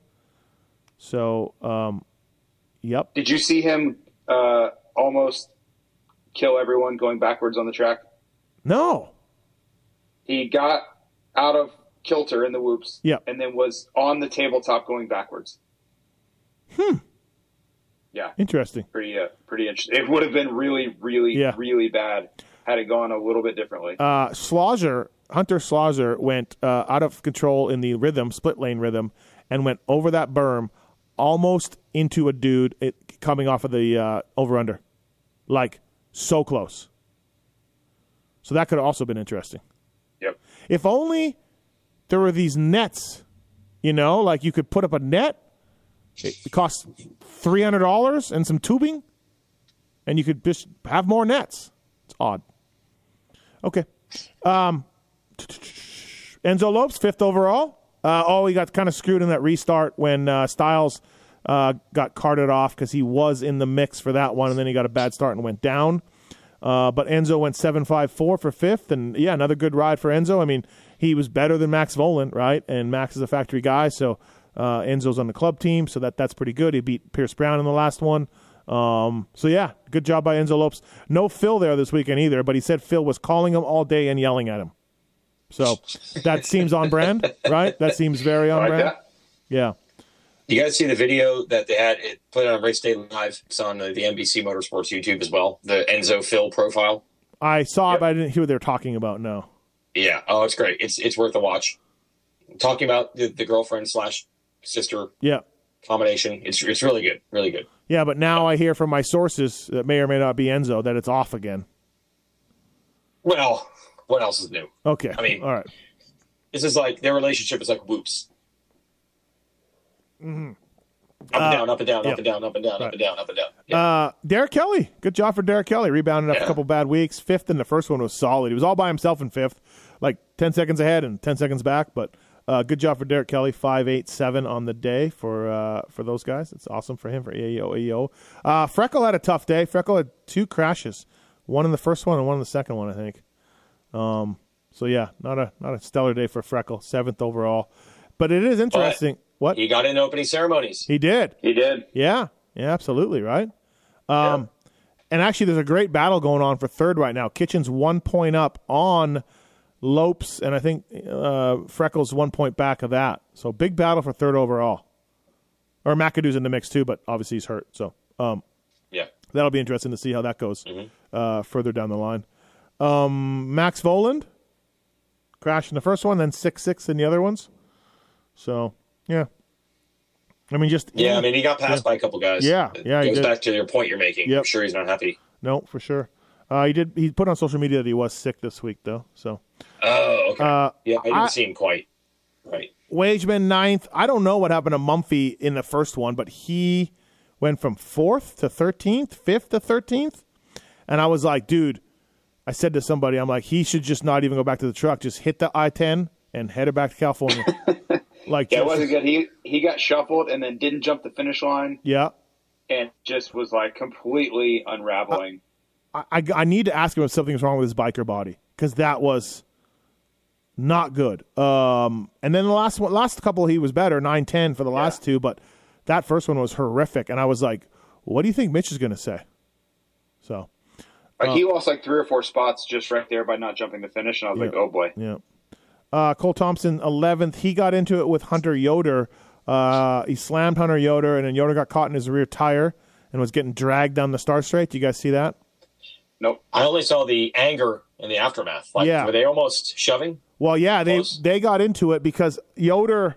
So, um, yep. Did you see him uh, almost kill everyone going backwards on the track? No, he got out of kilter in the whoops Yep. and then was on the tabletop going backwards. Hmm. Yeah, interesting. pretty uh, pretty interesting. It would have been really, really, Yeah. really bad had it gone a little bit differently. Uh, Schlosser, Hunter Schlosser went uh, out of control in the rhythm, split lane rhythm, and went over that berm, almost into a dude it, coming off of the uh, over under, like so close. So that could have also been interesting. yep. If only there were these nets, you know, like you could put up a net. It costs three hundred dollars and some tubing, and you could just have more nets. It's odd. Okay. Um, Enzo Lopes, fifth overall. Uh, oh, he got kind of screwed in that restart when uh, Stilez uh, got carted off because he was in the mix for that one, and then he got a bad start and went down. Uh, but Enzo went seven five four for fifth, and yeah, another good ride for Enzo. I mean, he was better than Max Vohland, right? And Max is a factory guy, so uh, Enzo's on the club team, so that that's pretty good. He beat Pierce Brown in the last one. Um, so yeah, good job by Enzo Lopes. No Phil there this weekend either, but he said Phil was calling him all day and yelling at him. So that seems on brand, right? That seems very on like brand. that. Yeah. You guys see the video that they had it played on Race Day Live? It's on uh, the NBC Motorsports YouTube as well. The Enzo Phil profile. I saw it, but I didn't hear what they were talking about. No. Yeah. Oh, it's great. It's it's worth a watch. Talking about the, the girlfriend slash sister Yeah. combination. It's it's really good. Really good. Yeah, but now I hear from my sources that may or may not be Enzo that it's off again. Well, what else is new? Okay. I mean- all right. This is like their relationship is like whoops. Up and down, up and down, Mm-hmm. Yeah. up and down, up and down, Right. up and down, up and down. Yeah. Uh, Derek Kelley, good job for Derek Kelley. Rebounded up a couple bad weeks. Fifth in the first one was solid. He was all by himself in fifth, like ten seconds ahead and ten seconds back. But uh, good job for Derek Kelley. Five, eight, seven on the day for uh, for those guys. It's awesome for him for AEO AEO. Uh, Freckle had a tough day. Freckle had two crashes, one in the first one and one in the second one, I think. Um, so yeah, not a not a stellar day for Freckle. Seventh overall, but it is interesting. what he got in opening ceremonies. he did. He did. Yeah, yeah, absolutely, right. Um, and actually, there's a great battle going on for third right now. Kitchen's one point up on Lopes, and I think uh, Freckles one point back of that. So big battle for third overall. Or McAdoo's in the mix too, but obviously he's hurt. So um, Yeah. that'll be interesting to see how that goes uh, further down the line. Um, Max Vohland crashed in the first one, then six six in the other ones. So yeah, I mean just Yeah, I mean, he got passed by a couple guys. Yeah, It yeah, goes back to your point you're making. Yep. I'm sure he's not happy. No, for sure. Uh, he did. He put on social media that he was sick this week, though. So Oh, okay. Uh, yeah, I didn't I- see him quite. Right. Wageman ninth. I don't know what happened to Mumford in the first one, but he went from fourth to thirteenth, fifth to thirteenth, and I was like, dude. I said to somebody, I'm like, he should just not even go back to the truck. Just hit the I-10 and head it back to California. like, Yeah, it wasn't good. He he got shuffled and then didn't jump the finish line yeah. and just was like completely unraveling. I, I, I need to ask him if something's wrong with his biker body because that was not good. Um, and then the last one, last couple, he was better, nine ten for the last two, but that first one was horrific. And I was like, what do you think Mitch is going to say? So like he lost like three or four spots just right there by not jumping the finish, and I was like, oh boy. yeah, uh, Cole Thompson eleventh. He got into it with Hunter Yoder. Uh, he slammed Hunter Yoder, and then Yoder got caught in his rear tire and was getting dragged down the Star Straight. Do you guys see that? Nope. I only saw the anger in the aftermath. Like, Yeah. were they almost shoving? Well, yeah, they Close. they got into it because Yoder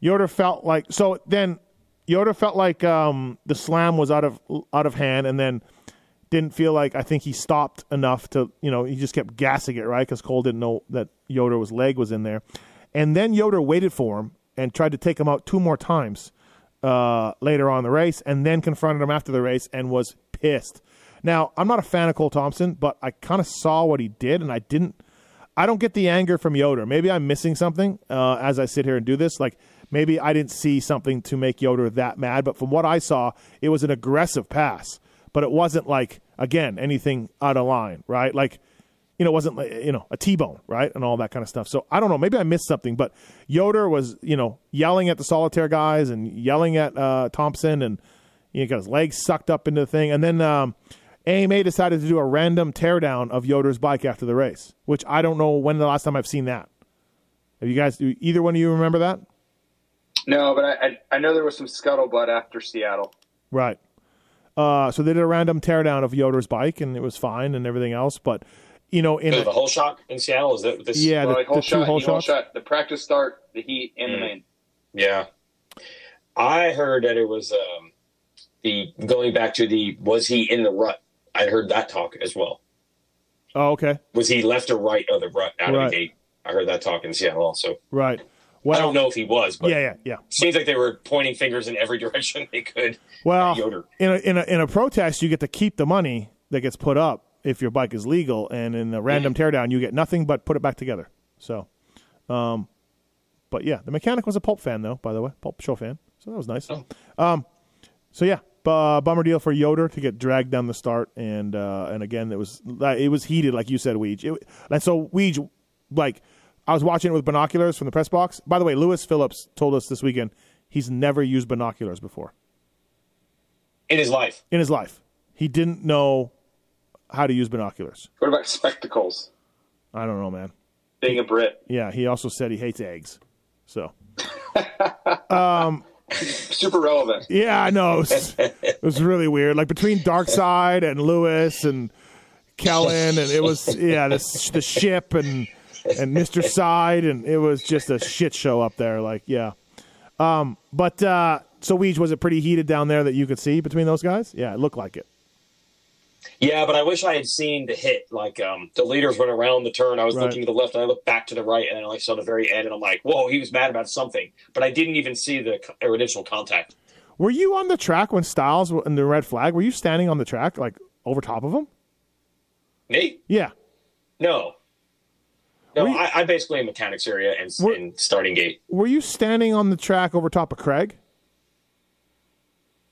Yoder felt like so then Yoder felt like um, the slam was out of out of hand, and then didn't feel like I think he stopped enough to you know he just kept gassing it right because Cole didn't know that Yoder was leg was in there, and then Yoder waited for him and tried to take him out two more times uh, later on the race, and then confronted him after the race and was pissed. Now I'm not a fan of Cole Thompson, but I kind of saw what he did, and I didn't. I don't get the anger from Yoder. Maybe I'm missing something uh, as I sit here and do this. Like maybe I didn't see something to make Yoder that mad. But from what I saw, it was an aggressive pass. But it wasn't like again anything out of line, right? Like you know, it wasn't like, you know a T-bone, right, and all that kind of stuff. So I don't know. Maybe I missed something. But Yoder was you know yelling at the solitaire guys and yelling at uh, Thompson and you know, got his legs sucked up into the thing. And then um, AMA decided to do a random teardown of Yoder's bike after the race, which I don't know when the last time I've seen that. Have you guys, do either one of you remember that? No, but I I, I know there was some scuttlebutt after Seattle. Right. Uh, so they did a random teardown of Yoder's bike, and it was fine and everything else. But you know, in The, a, whole shot in Seattle is that this? yeah, Well, the, like whole the two shot, whole whole shots. shot, the practice start, the heat, and the Mm. main. Yeah. I heard that it was um, the going back to the was he in the rut? I heard that talk as well. Oh, okay. Was he left or right of the rut out of the gate? I heard that talk in Seattle also. Right. Well, I don't know if he was, but Yeah, yeah, yeah. seems like they were pointing fingers in every direction they could. Well, Yoder. in a, in a in a protest, you get to keep the money that gets put up if your bike is legal, and in a random teardown, you get nothing but put it back together. So, um, but yeah, the mechanic was a Pulp fan though, by the way, Pulp show fan. So that was nice. Oh. Um, so yeah, uh, bummer deal for Yoder to get dragged down the start, and uh, and again, it was it was heated, like you said, Weege. It, and so Weege, like I was watching it with binoculars from the press box. By the way, Lewis Phillips told us this weekend he's never used binoculars before In his life. in his life. He didn't know how to use binoculars. What about spectacles? I don't know, man. Being a Brit, Yeah, he also said he hates eggs. So um, super relevant. yeah, I know. It was, it was really weird. Like between Dark Side and Lewis and Kellen, and it was yeah, the the ship and and Mister Side, and it was just a shit show up there. Like yeah, um, but uh, so Weege, was it pretty heated down there that you could see between those guys? Yeah, it looked like it. Yeah, but I wish I had seen the hit. Like um, the leaders went around the turn. I was Right. looking to the left, and I looked back to the right, and I saw the very end, and I'm like, "Whoa, he was mad about something." But I didn't even see the initial contact. Were you on the track when Stilez and the red flag? Were you standing on the track like over top of him? Nate? Yeah. No, no. You- I, I'm basically in mechanics area and, Were- and starting gate. Were you standing on the track over top of Craig?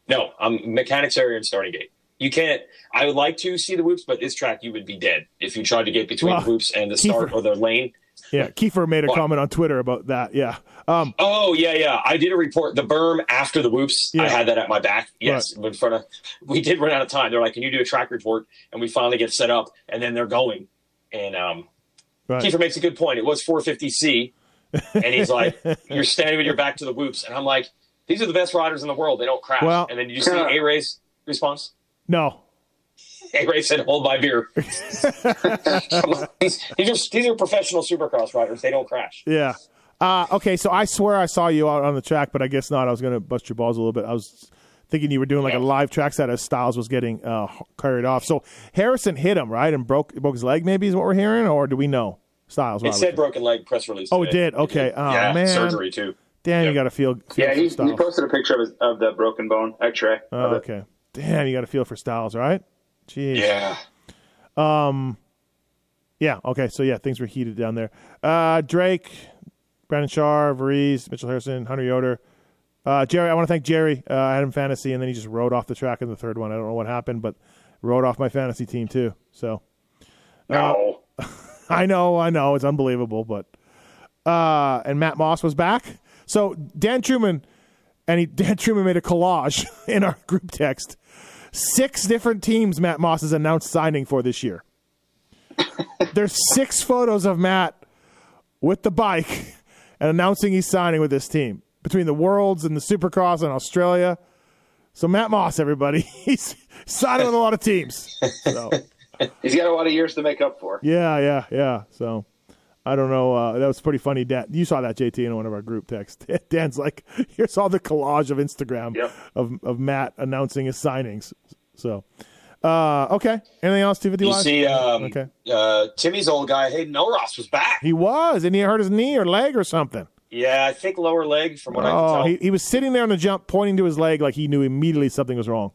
No, I'm mechanics area and starting gate. You can't. I would like to see the whoops, but this track you would be dead if you tried to get between Well, the whoops and the start Keefer- or the lane. Yeah, Keefer made a comment on Twitter about that. Yeah. Um, Oh yeah, yeah. I did a report. The berm after the whoops. Yeah. I had that at my back. Yes, in front of. We did run out of time. They're like, "Can you do a track report?" And we finally get set up, and then they're going. And um, right. Keefer makes a good point. It was 450C, and he's like, "You're standing with your back to the whoops," and I'm like, "These are the best riders in the world. They don't crash." Well- and then did you see A Ray's response? No. A Ray said, "Hold my beer." I'm like, these, these are these are professional supercross riders. They don't crash. Yeah. Uh, okay, so I swear I saw you out on the track, but I guess not. I was going to bust your balls a little bit. I was thinking you were doing like a live track set as Stilez was getting uh, carried off. So Harrison hit him, right? And broke broke his leg, maybe is what we're hearing? Or do we know? Stilez. It said broken leg press release. Oh, it did? Okay. Oh, yeah, man. surgery too. Damn, you got to feel, feel Yeah, for he, he posted a picture of, his, of the broken bone X-ray. Oh, of it. okay. Damn, you got to feel for Stilez, right? Jeez. Yeah. Um. Yeah. Okay. So yeah, things were heated down there. Uh, Drake, Brandon Shaw, Varize, Mitchell Harrison, Hunter Yoder, uh, Jerry. I want to thank Jerry. Uh, I had him fantasy, and then he just rode off the track in the third one. I don't know what happened, but rode off my fantasy team too. So No. I know, I know, it's unbelievable, but uh, and Matt Moss was back. So Dan Truman and he Dan Truman made a collage in our group text. Six different teams Matt Moss has announced signing for this year. There's six photos of Matt with the bike and announcing he's signing with this team between the Worlds and the Supercross and Australia. So Matt Moss, everybody, he's signing with a lot of teams. So. He's got a lot of years to make up for. Yeah, yeah, yeah. So I don't know. Uh, that was pretty funny. Dan, you saw that JT in one of our group texts. Dan's like, here's all the collage of Instagram Yep. of of Matt announcing his signings. So uh, okay. Anything else? Two fifty You one. see, um, Okay. uh, Timmy's old guy, Hayden Elross, was back. He was, and he hurt his knee or leg or something. Yeah, I think lower leg, from what I can Oh, tell. he, he was sitting there on the jump, pointing to his leg like he knew immediately something was wrong.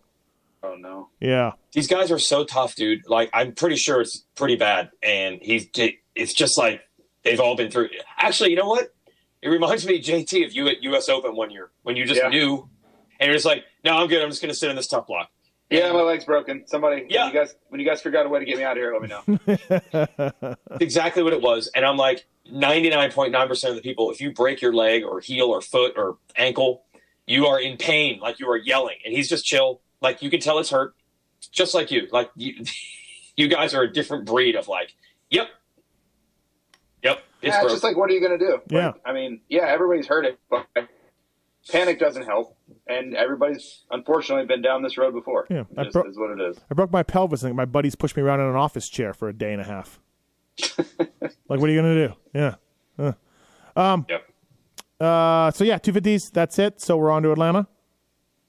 Oh no. Yeah. These guys are so tough, dude. Like, I'm pretty sure it's pretty bad, and he's it's just like they've all been through. Actually, you know what? It reminds me, JT, of you at U.S. Open one year when you just Yeah. knew, and you're just like, "No, I'm good. I'm just going to sit in this tough block." Yeah, my leg's broken. Somebody, Yeah. when you guys, when you guys figure out a way to get me out of here, let me know. It's exactly what it was. And I'm like, 99.9% of the people, if you break your leg or heel or foot or ankle, you are in pain, like you are yelling. And he's just chill. Like you can tell it's hurt, just like you. Like you, you guys are a different breed of like, yep, yep, it's yeah, it's just like, what are you going to do? Yeah. Like, I mean, yeah, everybody's heard it, but panic doesn't help, and everybody's unfortunately been down this road before. Yeah, It bro- is what it is. I broke my pelvis and my buddies pushed me around in an office chair for a day and a half. like, what are you gonna do? Yeah. yep. Uh, so yeah, two fifties. That's it. So we're on to Atlanta.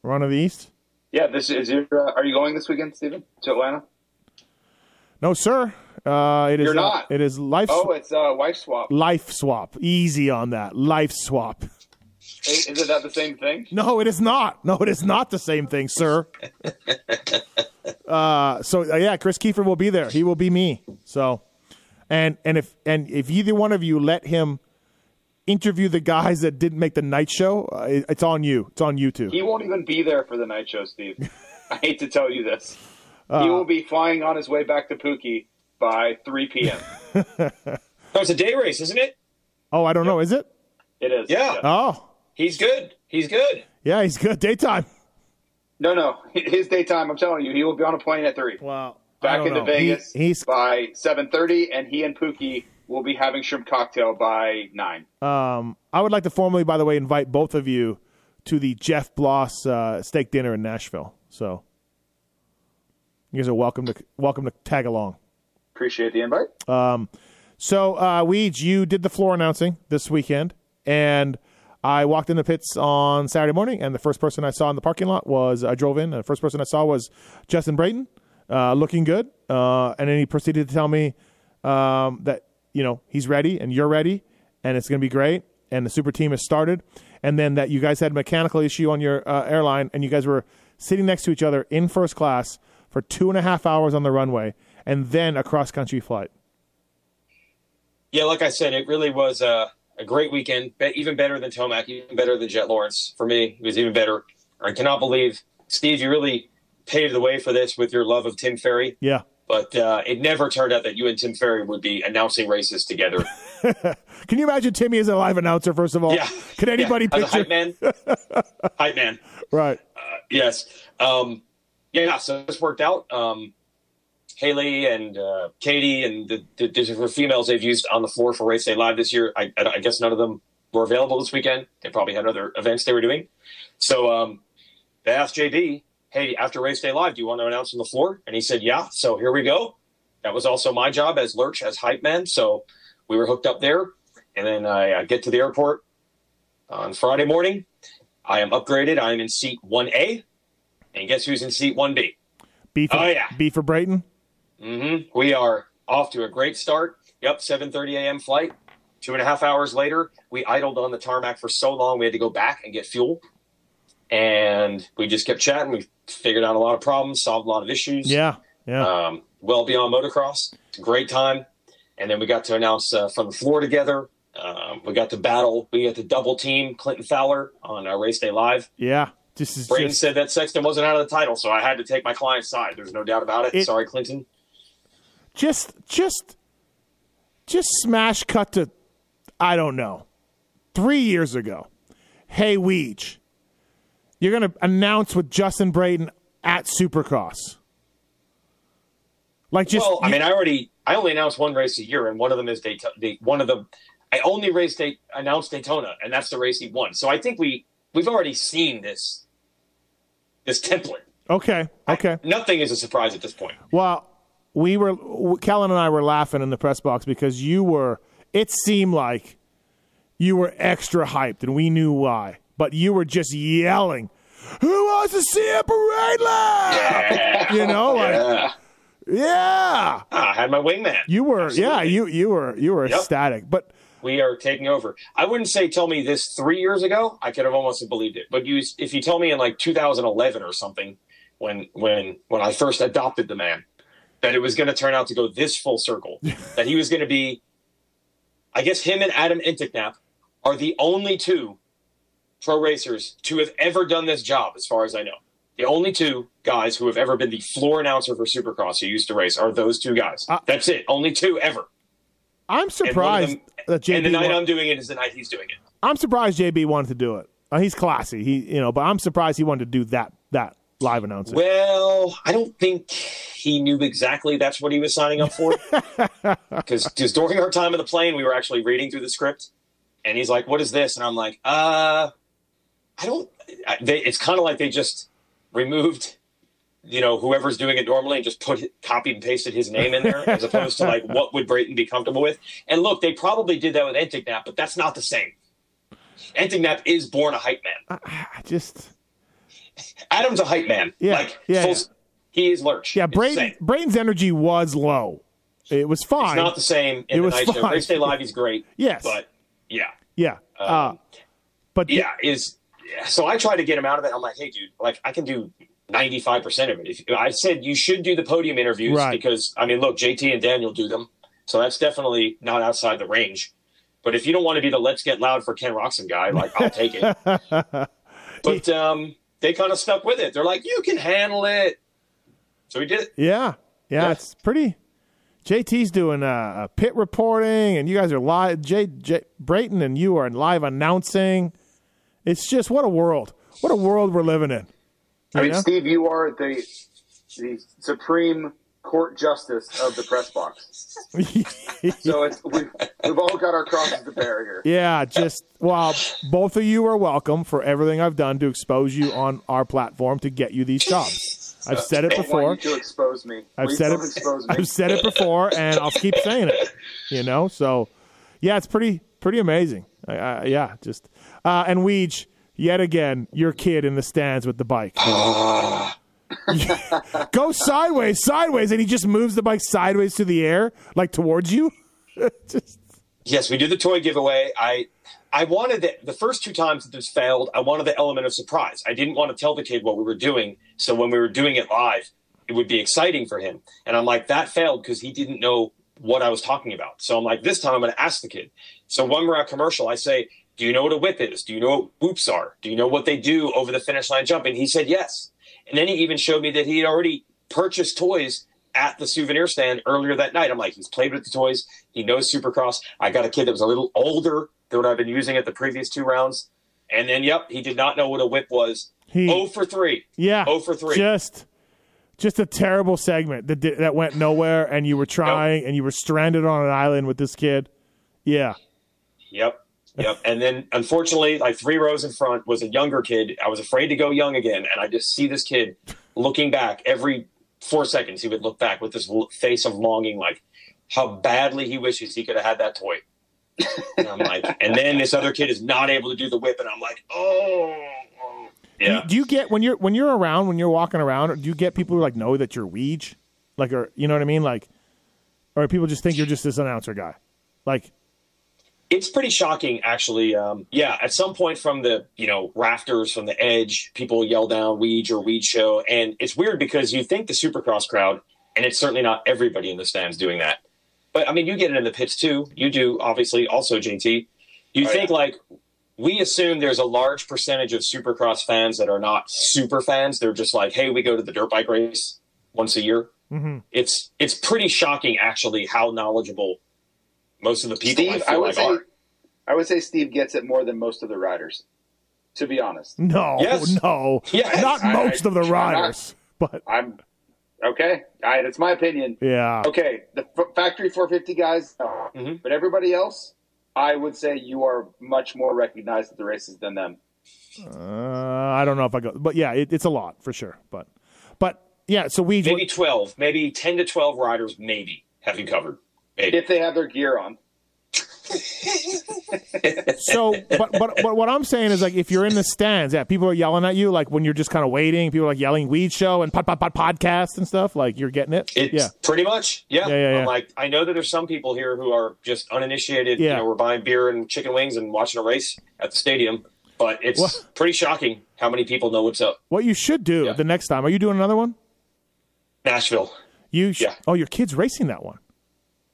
We're on to the East. Yeah, this is your. Uh, are you going this weekend, Stephen, to Atlanta? No, sir. Uh, it is You're not. It is life. Oh, it's uh, wife swap. Life swap. Easy on that. Life swap. Is, is that the same thing? No, it is not. No, it is not the same thing, sir. uh, so uh, yeah, Kris Keefer will be there. He will be me. So, and and if and if either one of you let him interview the guys that didn't make the night show, uh, it- it's on you. It's on you too. He won't even be there for the night show, Steve. I hate to tell you this. Uh, he will be flying on his way back to Pookie by 3 p.m. No, it's a day race, isn't it? Oh, I don't know. Is it? It is. Yeah. Oh, He's good. He's good. yeah. He's good. Daytime. No, no. His daytime, I'm telling you, he will be on a plane at 3. Wow. Back into Vegas He, he's by 7.30, and he and Pookie will be having shrimp cocktail by 9. Um, I would like to formally, by the way, invite both of you to the Jeff Bloss uh, steak dinner in Nashville. So you guys are welcome to welcome to tag along. Appreciate the invite. Um, So uh, Weege, you did the floor announcing this weekend, and I walked in the pits on Saturday morning, and the first person I saw in the parking lot was I drove in, the first person I saw was Justin Brayton, uh, looking good, uh, and then he proceeded to tell me um, that you know he's ready and you're ready, and it's going to be great, and the super team has started, and then that you guys had a mechanical issue on your uh, airline, and you guys were sitting next to each other in first class for two and a half hours on the runway, and then a cross country flight. Yeah, like I said, it really was a, a great weekend. Even better than Tomac, even better than Jett Lawrence. For me, it was even better. I cannot believe, Steve, you really paved the way for this with your love of Tim Ferry. Yeah. But uh, it never turned out that you and Tim Ferry would be announcing races together. Can you imagine Timmy as a live announcer? First of all, Yeah. Can anybody yeah, picture? hype man? hype man. Right. Yes. Um, yeah, so this worked out. Um, Haley and uh, Katie and the, the different females they've used on the floor for Race Day Live this year, I, I guess none of them were available this weekend. They probably had other events they were doing. So um, they asked JB, hey, after Race Day Live, do you want to announce on the floor? And he said, yeah. So here we go. That was also my job as Lurch, as hype man. So we were hooked up there. And then I, I get to the airport on Friday morning. I am upgraded. I am in seat 1A. And guess who's in seat 1B? B for, Oh, yeah. B for Brayton. Hmm We are off to a great start. Yep, 7:30 a.m. flight. Two and a half hours later, we idled on the tarmac for so long we had to go back and get fuel. And we just kept chatting. We figured out a lot of problems, solved a lot of issues. Yeah. Yeah. Um, well beyond motocross. It's a great time. And then we got to announce uh, from the floor together. Um, we got to battle. We got to double team Clinton Fowler on uh, Race Day Live. yeah. This is Brayton just, said that Sexton wasn't out of the title, so I had to take my client's side. There's no doubt about it. It- Sorry, Clinton. Just, just, just smash cut to, I don't know, three years ago. Hey, Weege, you're going to announce with Justin Brayton at Supercross. Like just, well, I mean, I already I only announce one race a year, and one of them is Daytona. One of them, I only race Day, announced Daytona, and that's the race he won. So I think we we've already seen this this template. okay, okay. Nothing is a surprise at this point. Well, we were Kellen and I were laughing in the press box because you were. It seemed like you were extra hyped, and we knew why. But you were just yelling, "Who wants to see a parade lap?" You know, like Yeah, yeah. Ah, I had my wingman. You were, yeah. You you were you were Yep. ecstatic. But we are taking over. I wouldn't say tell me this three years ago. I could have almost believed it. But you, if you tell me in like 2011 or something, when when when I first adopted the man, that it was going to turn out to go this full circle, that he was going to be, I guess him and Adam Enticknap are the only two pro racers to have ever done this job, as far as I know. The only two guys who have ever been the floor announcer for Supercross who used to race are those two guys. Uh, That's it. Only two ever. I'm surprised them- that JB. And the night wa- I'm doing it is the night he's doing it. I'm surprised JB wanted to do it. Uh, he's classy. He you know, but I'm surprised he wanted to do that that live announcing. Well, I don't think he knew exactly that's what he was signing up for. Because during our time in the plane, we were actually reading through the script, and he's like, "What is this?" And I'm like, "Uh, I don't." I- They, it's kind of like they just removed, you know, whoever's doing it normally and just put copied and pasted his name in there, as opposed to like what would Brayton be comfortable with. And look, they probably did that with Enticknap, but that's not the same. Enticknap is born a hype man. I just Adam's a hype man. Yeah, like yeah, full, yeah. he is Lurch. yeah, It's Brayton. Brayton's energy was low. It was fine. It's not the same in It the was night fine. Race Day Live, he's great. Yes. But yeah. yeah. uh, but Um, Yeah, is so I try to get him out of it. I'm like, hey, dude, like I can do 95 percent of it. If, I said you should do the podium interviews Right. because I mean, look, JT and Daniel do them, so that's definitely not outside the range. But if you don't want to be the let's get loud for Ken Roczen guy, like I'll take it. but um, they kind of stuck with it. They're like, you can handle it. So we did it. Yeah, yeah, Yeah. it's pretty. JT's doing uh, uh, pit reporting, and you guys are live. J, J Brayton and you are live announcing. It's just what a world! What a world we're living in. I mean, know? Steve, you are the the supreme court justice of the press box. So it's, we've, we've all got our crosses to bear here. yeah, just well, both of you are welcome for everything I've done to expose you on our platform to get you these jobs. I've said it I want before. you to expose me. I've Please said don't it. expose me. I've said it before, and I'll keep saying it. You know, so yeah, it's pretty pretty amazing. I, I, yeah, just uh, and Weege yet again, your kid in the stands with the bike. Go sideways, sideways, and he just moves the bike sideways to the air, like towards you. just Yes, we did the toy giveaway. I I wanted the, the first two times that this failed, I wanted the element of surprise. I didn't want to tell the kid what we were doing, so when we were doing it live, it would be exciting for him. And I'm like, that failed because he didn't know what I was talking about. So I'm like, this time I'm going to ask the kid. So when we're at commercial, I say, "Do you know what a whip is? Do you know what whoops are? Do you know what they do over the finish line jump?" And he said yes. And then he even showed me that he had already purchased toys at the souvenir stand earlier that night. I'm like, he's played with the toys. He knows Supercross. I got a kid that was a little older than what I've been using at the previous two rounds. And then, yep, he did not know what a whip was. He- oh for 3. yeah, Oh for 3. Just just a terrible segment that that went nowhere, and you were trying, and you were stranded on an island with this kid. Yeah, Yep. Yep. And then, unfortunately, like three rows in front was a younger kid. I was afraid to go young again. And I just see this kid looking back every four seconds. He would look back with this face of longing, like how badly he wishes he could have had that toy. And I'm like, and then this other kid is not able to do the whip. And I'm like, oh. oh. Yeah. Do you get when you're when you're around when you're walking around? Do you get people who like know that you're Weege, like or you know what I mean, like, or people just think you're just this announcer guy, like It's pretty shocking, actually. Um, yeah, at some point from the you know rafters, from the edge, people yell down "Weege" or "Weege Show," and it's weird because you think the Supercross crowd, and it's certainly not everybody in the stands doing that. But I mean, you get it in the pits too. You do, obviously, also JT. You Oh, think yeah. like we assume there's a large percentage of Supercross fans that are not super fans. They're just like, hey, we go to the dirt bike race once a year. Mm-hmm. It's it's pretty shocking, actually, how knowledgeable most of the people I Steve, feel I would like say, are. I would say Steve gets it more than most of the riders. To be honest, no, Yes. no, Yes. not I- most of the I'm not- riders, but I'm okay. All right, it's my opinion. yeah, Okay, the f- factory 450 guys, no. Mhm. but everybody else, I would say you are much more recognized at the races than them. uh, I don't know if I go, but yeah, it, it's a lot for sure, but but yeah, so we maybe 12 maybe 10 to 12 riders maybe have you covered maybe If they have their gear on, So, but, but but what I'm saying is like if you're in the stands, yeah, people are yelling at you like when you're just kind of waiting. People are like yelling "Weege show" and "pot pot pot" podcast and stuff. Like you're getting it. it's yeah, pretty much yeah, Yeah, yeah, yeah. I'm like i know that there's some people here who are just uninitiated Yeah. you know we're buying beer and chicken wings and watching a race at the stadium but it's What? pretty shocking how many people know what's up what you should do Yeah. the next time. Are you doing another one? nashville You sh- Yeah. oh, your kid's racing that one.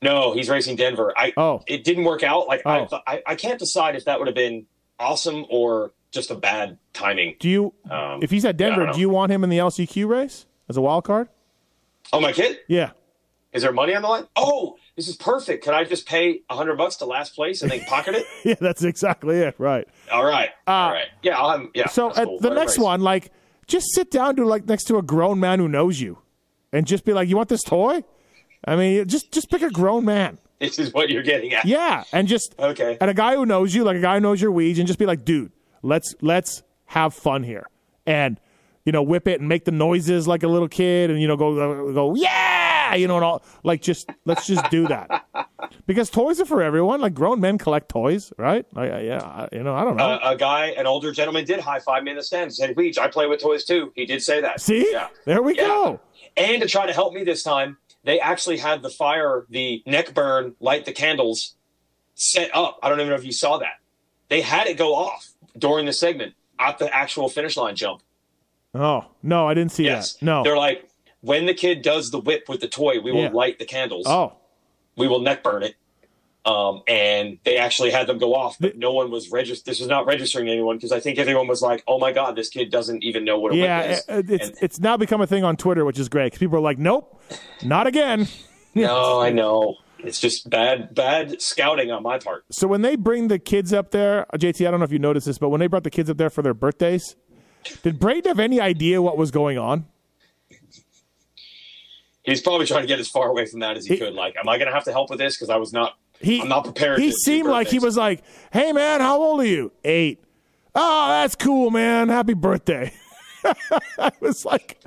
No he's racing denver i Oh. it didn't work out like I, Oh. thought I i can't decide if that would have been awesome or just a bad timing Do you? Um, if he's at Denver, don't do you want him in the LCQ race as a wild card? oh my kid Yeah. is there money on the line oh this is perfect can i just pay a hundred bucks to last place and then pocket it Yeah, that's exactly it. Right. All right. All right. Yeah, I'll have yeah. So at cool. the it next race. one, like, just sit down to like next to a grown man who knows you, and just be like, "You want this toy?" I mean, just just pick a grown man. This is what you're getting at. Yeah, and just Okay. and a guy who knows you, like a guy who knows your weeds, and just be like, "Dude, let's let's have fun here," and you know, whip it and make the noises like a little kid, and you know, go go yeah, you know, and all like just let's just do that because toys are for everyone. Like grown men collect toys, right? Like, yeah, I- you know, I don't know. Uh, a guy, an older gentleman, did high five me in the stands and said, "Weege, I play with toys too." He did say that. See, Yeah. there we Yeah. go. And to try to help me this time, they actually had the fire, the neck burn, light the candles set up. I don't even know if you saw that. They had it go off during the segment at the actual finish line jump. Oh no, I didn't see Yes. that. No. They're like, when the kid does the whip with the toy, we will Yeah. light the candles. oh, We will neck burn it. Um, and they actually had them go off, but no one was registered. This was not registering anyone because I think everyone was like, "Oh my god, this kid doesn't even know what a yeah. is." it- it's And- it's now become a thing on Twitter, which is great because people are like, "Nope, not again." no, I know it's just bad, bad scouting on my part. So when they bring the kids up there, uh, JT, I don't know if you noticed this, but when they brought the kids up there for their birthdays, did Brayton have any idea what was going on? He's probably trying to get as far away from that as he, He- could. Like, am I going to have to help with this? Because I was not. He, I'm not prepared. He to seemed like he was like, "Hey man, how old are you? Eight. Oh, that's cool, man. Happy birthday." I was like,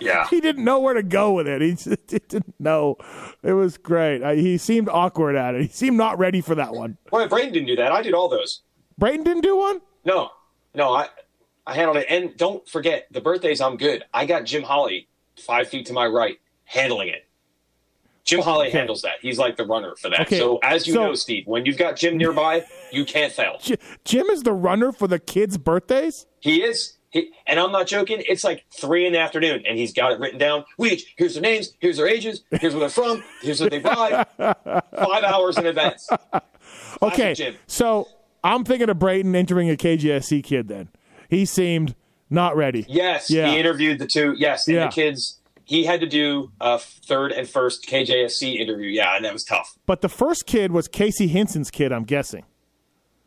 Yeah. he didn't know where to go with it. He just didn't know. It was great. I, he seemed awkward at it. He seemed not ready for that one. Well, Brayton didn't do that. I did all those. Brayton didn't do one. No, no, I, I handled it. And don't forget, the birthdays. I'm good. I got Jim Holly five feet to my right handling it. Jim Holly Okay. handles that. He's like the runner for that. Okay, So as you so- know, Steve, when you've got Jim nearby, you can't fail. Jim is the runner for the kids' birthdays. He is. He, and I'm not joking. It's like three in the afternoon, and he's got it written down. We each here's their names, here's their ages, here's where they're from, here's what they buy. Five hours in advance. Okay, Jim. so I'm thinking of Brayton entering a KJSC kid. Then he seemed not ready. Yes, Yeah. he interviewed the two. Yes, and Yeah. the kids. He had to do a third and first KJSC interview. Yeah, and that was tough. But the first kid was Casey Hinson's kid. I'm guessing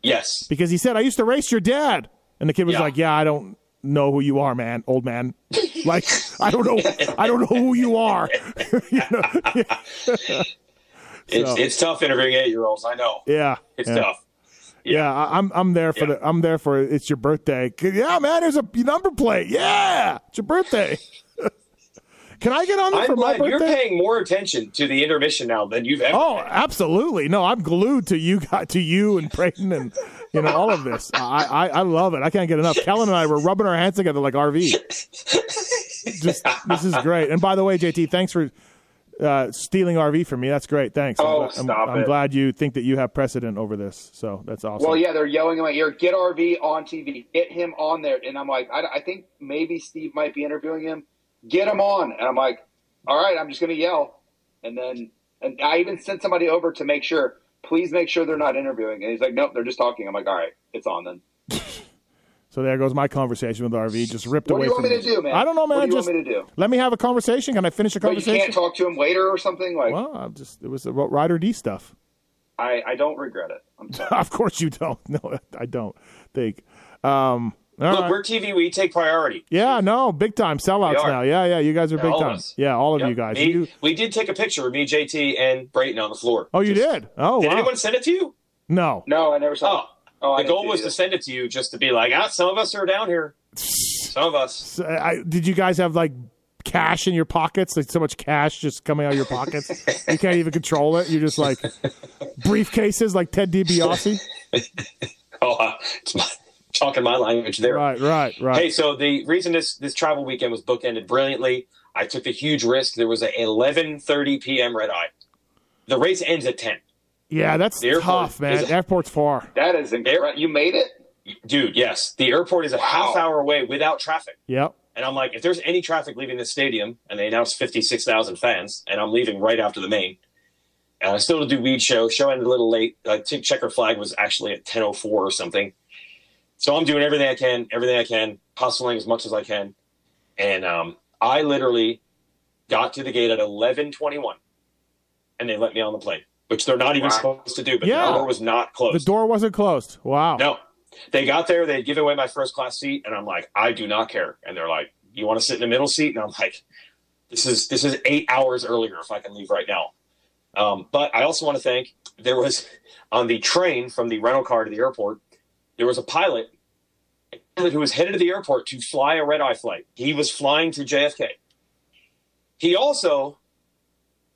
Yes, because he said, "I used to race your dad," and the kid was Yeah. like, "Yeah, I don't know who you are, man, old man. like I don't know, I don't know who you are." You know? it's So- it's tough interviewing eight year olds. I know Yeah, it's yeah. tough. Yeah, I, I'm I'm there for Yeah. the I'm there for it's your birthday. Yeah, man, there's a number plate. Yeah, it's your birthday. Can I get on there for I'm my glad you're paying more attention to the intermission now than you've ever. Oh, paid. absolutely. No, I'm glued to you, to you and Brayton and you know all of this. I, I I love it. I can't get enough. Kellen and I were rubbing our hands together like RV. Just this is great. And by the way, JT, thanks for uh, stealing RV from me. That's great. Thanks. I'm Oh, I'm, stop I'm it. glad you think that you have precedent over this. So that's awesome. Well, yeah, they're yelling in my ear, "Get RV on TV, get him on there." And I'm like, I, I think maybe Steve might be interviewing him. Get him on, and I'm like, all right, I'm just going to yell, and then and I even sent somebody over to make sure. Please make sure they're not interviewing. And he's like, nope, they're just talking. I'm like, all right, it's on then. So there goes my conversation with RV. Just ripped What away do you from want me to do, man? I don't know, man. What do you just want me to do? let me have a conversation. Can I finish a But you can't talk to him later or something. Like, well, I'm just it was the Rider D stuff. I, I don't regret it. I'm of course you don't. No, I don't think. Um, all Look, right. we're TV. We take priority. yeah, no, big time sellouts now. Yeah, yeah, you guys are Yeah, big time. us. Yeah, all of Yep. you guys. Me- You, we did take a picture of me, JT, and Brayton on the floor. oh, you Just- did. Oh, Did wow. anyone send it to you? No. no, I never saw. Oh, it. Oh, the didn't goal was to send it to you just to be like, ah, some of us are down here. Some of us. So, I, did you guys have like cash in your pockets? Like so much cash just coming out of your pockets, you can't even control it. You're just like briefcases, like Ted DiBiase. Oh, uh, it's my, talking my language there. Right, right, right. Hey, so the reason this this travel weekend was bookended brilliantly, I took a huge risk. There was a 11:30 p.m. red eye. The race ends at 10. yeah, that's the airport tough, man. is- Airport's far. That is incredible. You made it. Dude, yes, the airport is a half hour away without traffic. Yep. And I'm like, if there's any traffic leaving the stadium, and they announced 56,000 fans, and I'm leaving right after the main, and I still do Weege show. Show ended a little late. I think checker flag was actually at 10:04 or something. So I'm doing everything I can, everything I can, hustling as much as I can, and um, I literally got to the gate at 11:21, and they let me on the plane, which they're not even Wow. supposed to do. But Yeah. the door was not closed. The door wasn't closed. Wow. No. They got there, they'd given away my first class seat, and I'm like, I do not care. And they're like, You want to sit in the middle seat? And I'm like, This is this is eight hours earlier if I can leave right now. Um, but I also want to thank there was on the train from the rental car to the airport, there was a pilot who was headed to the airport to fly a red eye flight. He was flying to JFK. He also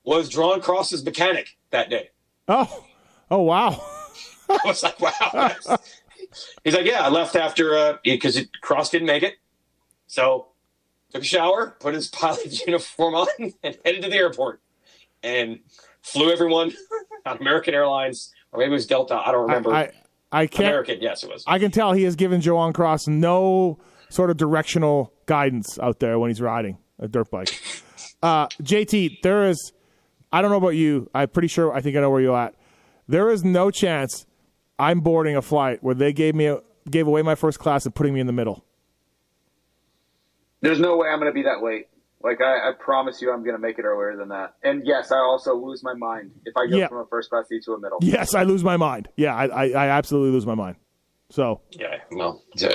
was Drawn cross Cross's mechanic that day. Oh. Oh wow. I was like, wow. He's like, yeah, I left after uh, because it Cross didn't make it, so took a shower, put his pilot uniform on, and headed to the airport. and flew everyone on American Airlines, or maybe it was Delta. I don't remember. I, I can't. American, yes, it was. I can tell he has given Joanne Cross no sort of directional guidance out there when he's riding a dirt bike. Uh, JT, there is. I don't know about you. I'm pretty sure. I think I know where you're at. There is no chance I'm boarding a flight where they gave me a, gave away my first class and putting me in the middle. There's no way I'm going to be that late. Like I, I promise you, I'm going to make it earlier than that. And yes, I also lose my mind if I go Yeah. from a first class seat to a middle. Yes, I lose my mind. Yeah, I, I, I absolutely lose my mind. So yeah, well, uh,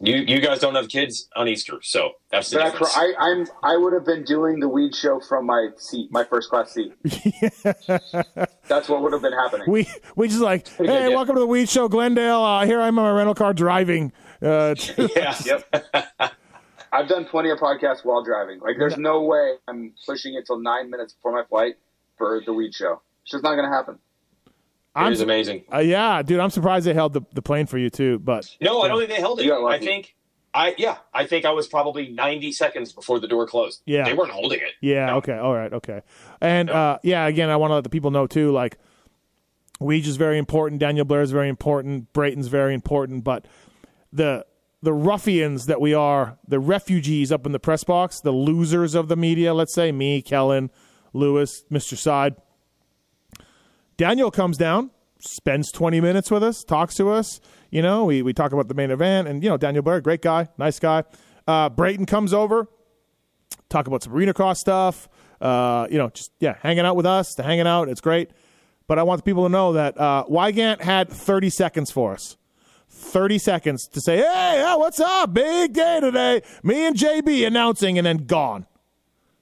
you you guys don't have kids on Easter, so that's the But I, difference. pro- I, I'm I would have been doing the Weege show from my seat, my first class seat. That's what would have been happening. we we just like, hey, good, yeah. welcome to the Weege Show, Glendale. Uh, here I am in my rental car driving. Uh, yeah, Yep. I've done plenty of podcasts while driving. Like, there's no way I'm pushing it till nine minutes before my flight for the Weege show. It's just not going to happen. I'm is amazing. Uh, yeah, dude, I'm surprised they held the, the plane for you too. But No, I don't think they held it. You got I think I yeah, I think I was probably 90 seconds before the door closed. Yeah. they weren't holding it. yeah, No. okay, all right, okay, and uh, yeah, again, I want to let the people know too. Like, Weege is very important. Daniel Blair is very important. Brayton's very important. But the the ruffians that we are, the refugees up in the press box, the losers of the media. Let's say me, Kellen, Lewis, Mister Side. Daniel comes down, spends 20 minutes with us, talks to us. You know, we, we talk about the main event, and, you know, Daniel Blair, great guy, nice guy. Uh, Brayton comes over, talk about some arena cross stuff. Uh, you know, just, yeah, hanging out with us, to hanging out. It's great. But I want the people to know that uh, Weigandt had 30 seconds for us. 30 seconds to say, hey, what's up? Big day today. Me and JB announcing, and then gone.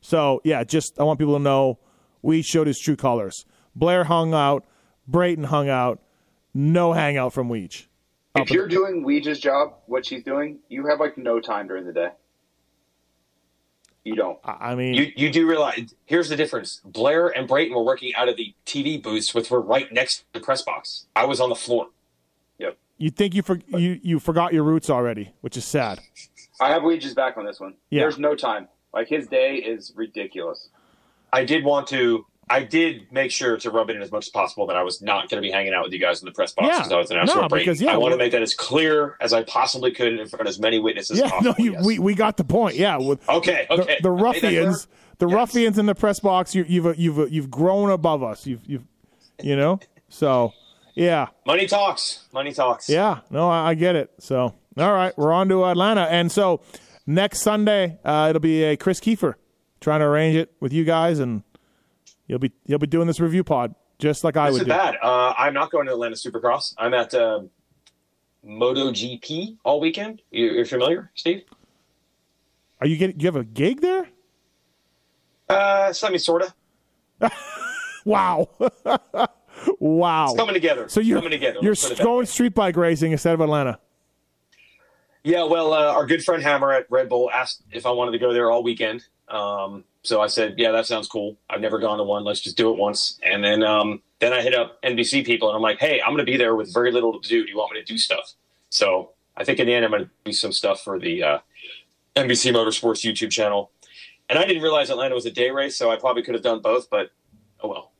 So, yeah, just I want people to know we showed his true colors. Blair hung out, Brayton hung out, no hangout from Weege. If you're doing Weege's job, what she's doing, you have like no time during the day. You don't. I I mean, You you do realize here's the difference. Blair and Brayton were working out of the TV booths, which were right next to the press box. I was on the floor. Yep. you think you, for, you you forgot your roots already, which is sad. I have Weege's back on this one. Yeah. There's no time. Like his day is ridiculous. I did want to. I did make sure to rub it in as much as possible that I was not going to be hanging out with you guys in the press box Yeah. because I was announcing No, break. Because, yeah, I want to make that as clear as I possibly could in front of as many witnesses Yeah, possible. no, you, yes. we, we got the point. Yeah, with okay, the, okay. the I made that ruffians, the Yes. ruffians in the press box. You, you've you've you've grown above us. You've you've you know. So yeah, Money talks. Money talks. yeah. No, I, I get it. So all right, we're on to Atlanta, and so next Sunday uh, it'll be a Kris Keefer trying to arrange it with you guys, and you'll be you'll be doing this review pod just like I This would is do. bad. Uh, I'm not going to Atlanta Supercross. I'm at uh, MotoGP all weekend. You, you're familiar, Steve? Are you getting? You have a gig there? Uh, so, I sort of. Wow, wow. It's coming together. So you're coming together. you're Let's put it that going street bike racing instead of Atlanta. Yeah, well, uh, our good friend Hammer at Red Bull asked if I wanted to go there all weekend. Um, so I said, "Yeah, that sounds cool. I've never gone to one. Let's just do it once." And then, um, then I hit up NBC people, and I'm like, "Hey, I'm going to be there with very little to do. Do you want me to do stuff?" So I think in the end, I'm going to do some stuff for the uh, NBC Motorsports YouTube channel. And I didn't realize Atlanta was a day race, so I probably could have done both. But oh well.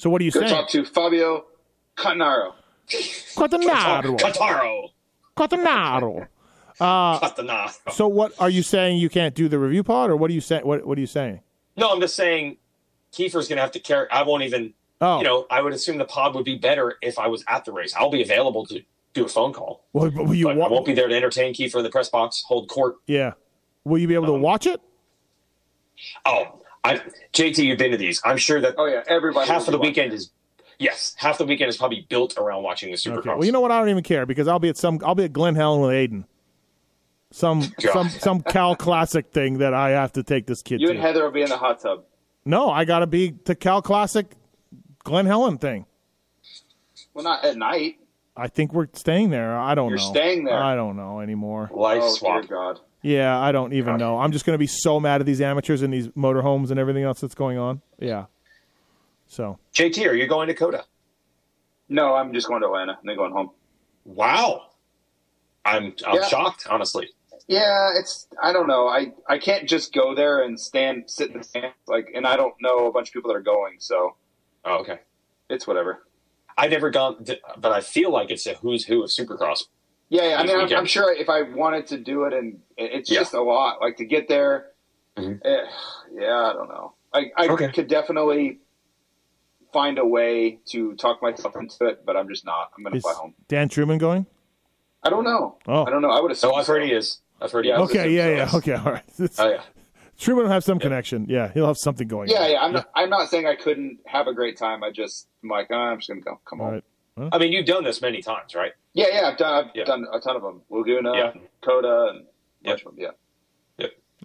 So what are you Go saying? talk to Fabio Canaro. Quattanaro. Kataro. Quattanaro. Katana. So what are you saying? You can't do the review pod, or what are you saying? What What are you saying? No, I'm just saying Keefer's going to have to carry. I won't even. Oh, you know, I would assume the pod would be better if I was at the race. I'll be available to do a phone call, well, will you wa- I won't be there to entertain Keefer in the press box, hold court. Yeah. Will you be able to Um, watch it? Oh, I, JT, you've been to these. I'm sure that Oh yeah, everybody. half of the weekend watching. is yes, half the weekend is probably built around watching the Supercross. Okay. Well, you know what? I don't even care because I'll be at some. I'll be at Glen Helen with Aiden. Some God. some some Cal Classic thing that I have to take this kid You to. and Heather will be in the hot tub. no, I got to be to Cal Classic, Glen Helen thing. Well, not at night. I think we're staying there. I don't You're know. staying there. I don't know anymore. Life oh swap. dear God. Yeah, I don't even know. I'm just going to be so mad at these amateurs and these motorhomes and everything else that's going on. Yeah. So JT, are you going to COTA? No, I'm just going to Atlanta and then going home. Wow, I'm I'm Yeah. shocked, honestly. Yeah, it's I don't know. I I can't just go there and stand sit in the stands like, and I don't know a bunch of people that are going, so Oh, okay. it's whatever. I've never gone, but I feel like it's a who's who of Supercross. Yeah, yeah. I mean, I'm. I'm sure if I wanted to do it, and it's Yeah. just a lot. Like to get there, Mhm. eh, yeah, I don't know. I I Okay. could definitely find a way to talk myself into it, but I'm just not. I'm going to fly home. Dan Truman going? I don't know. Oh. I don't know. I would assume. So I've heard so. he is. I've heard he Yeah, is. Okay, yeah, yeah. yes. Okay, all right. Oh yeah. Truman will have some connection. Yeah, he'll have something going Yeah, on. yeah. I'm not. I'm not saying I couldn't have a great time. I just I'm like oh, I'm just going to go. Come All on. right. I mean, you've done this many times, right? Yeah, yeah. I've done. I've Yeah. done a ton of them. Laguna, Yeah. COTA, and a Yeah. of them. Yeah.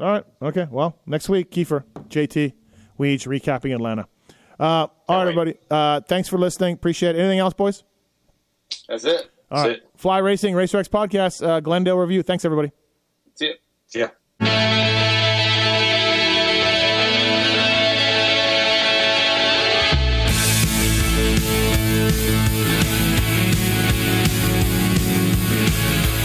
All right. Okay. Well, next week, Keefer, JT, we each recapping Atlanta. Uh, all right, everybody. Uh, thanks for listening. Appreciate it. Anything else, boys? That's it. All That's right. it. Fly Racing, Racer X Podcast, uh, Glendale Review. Thanks, everybody. See it. Yeah.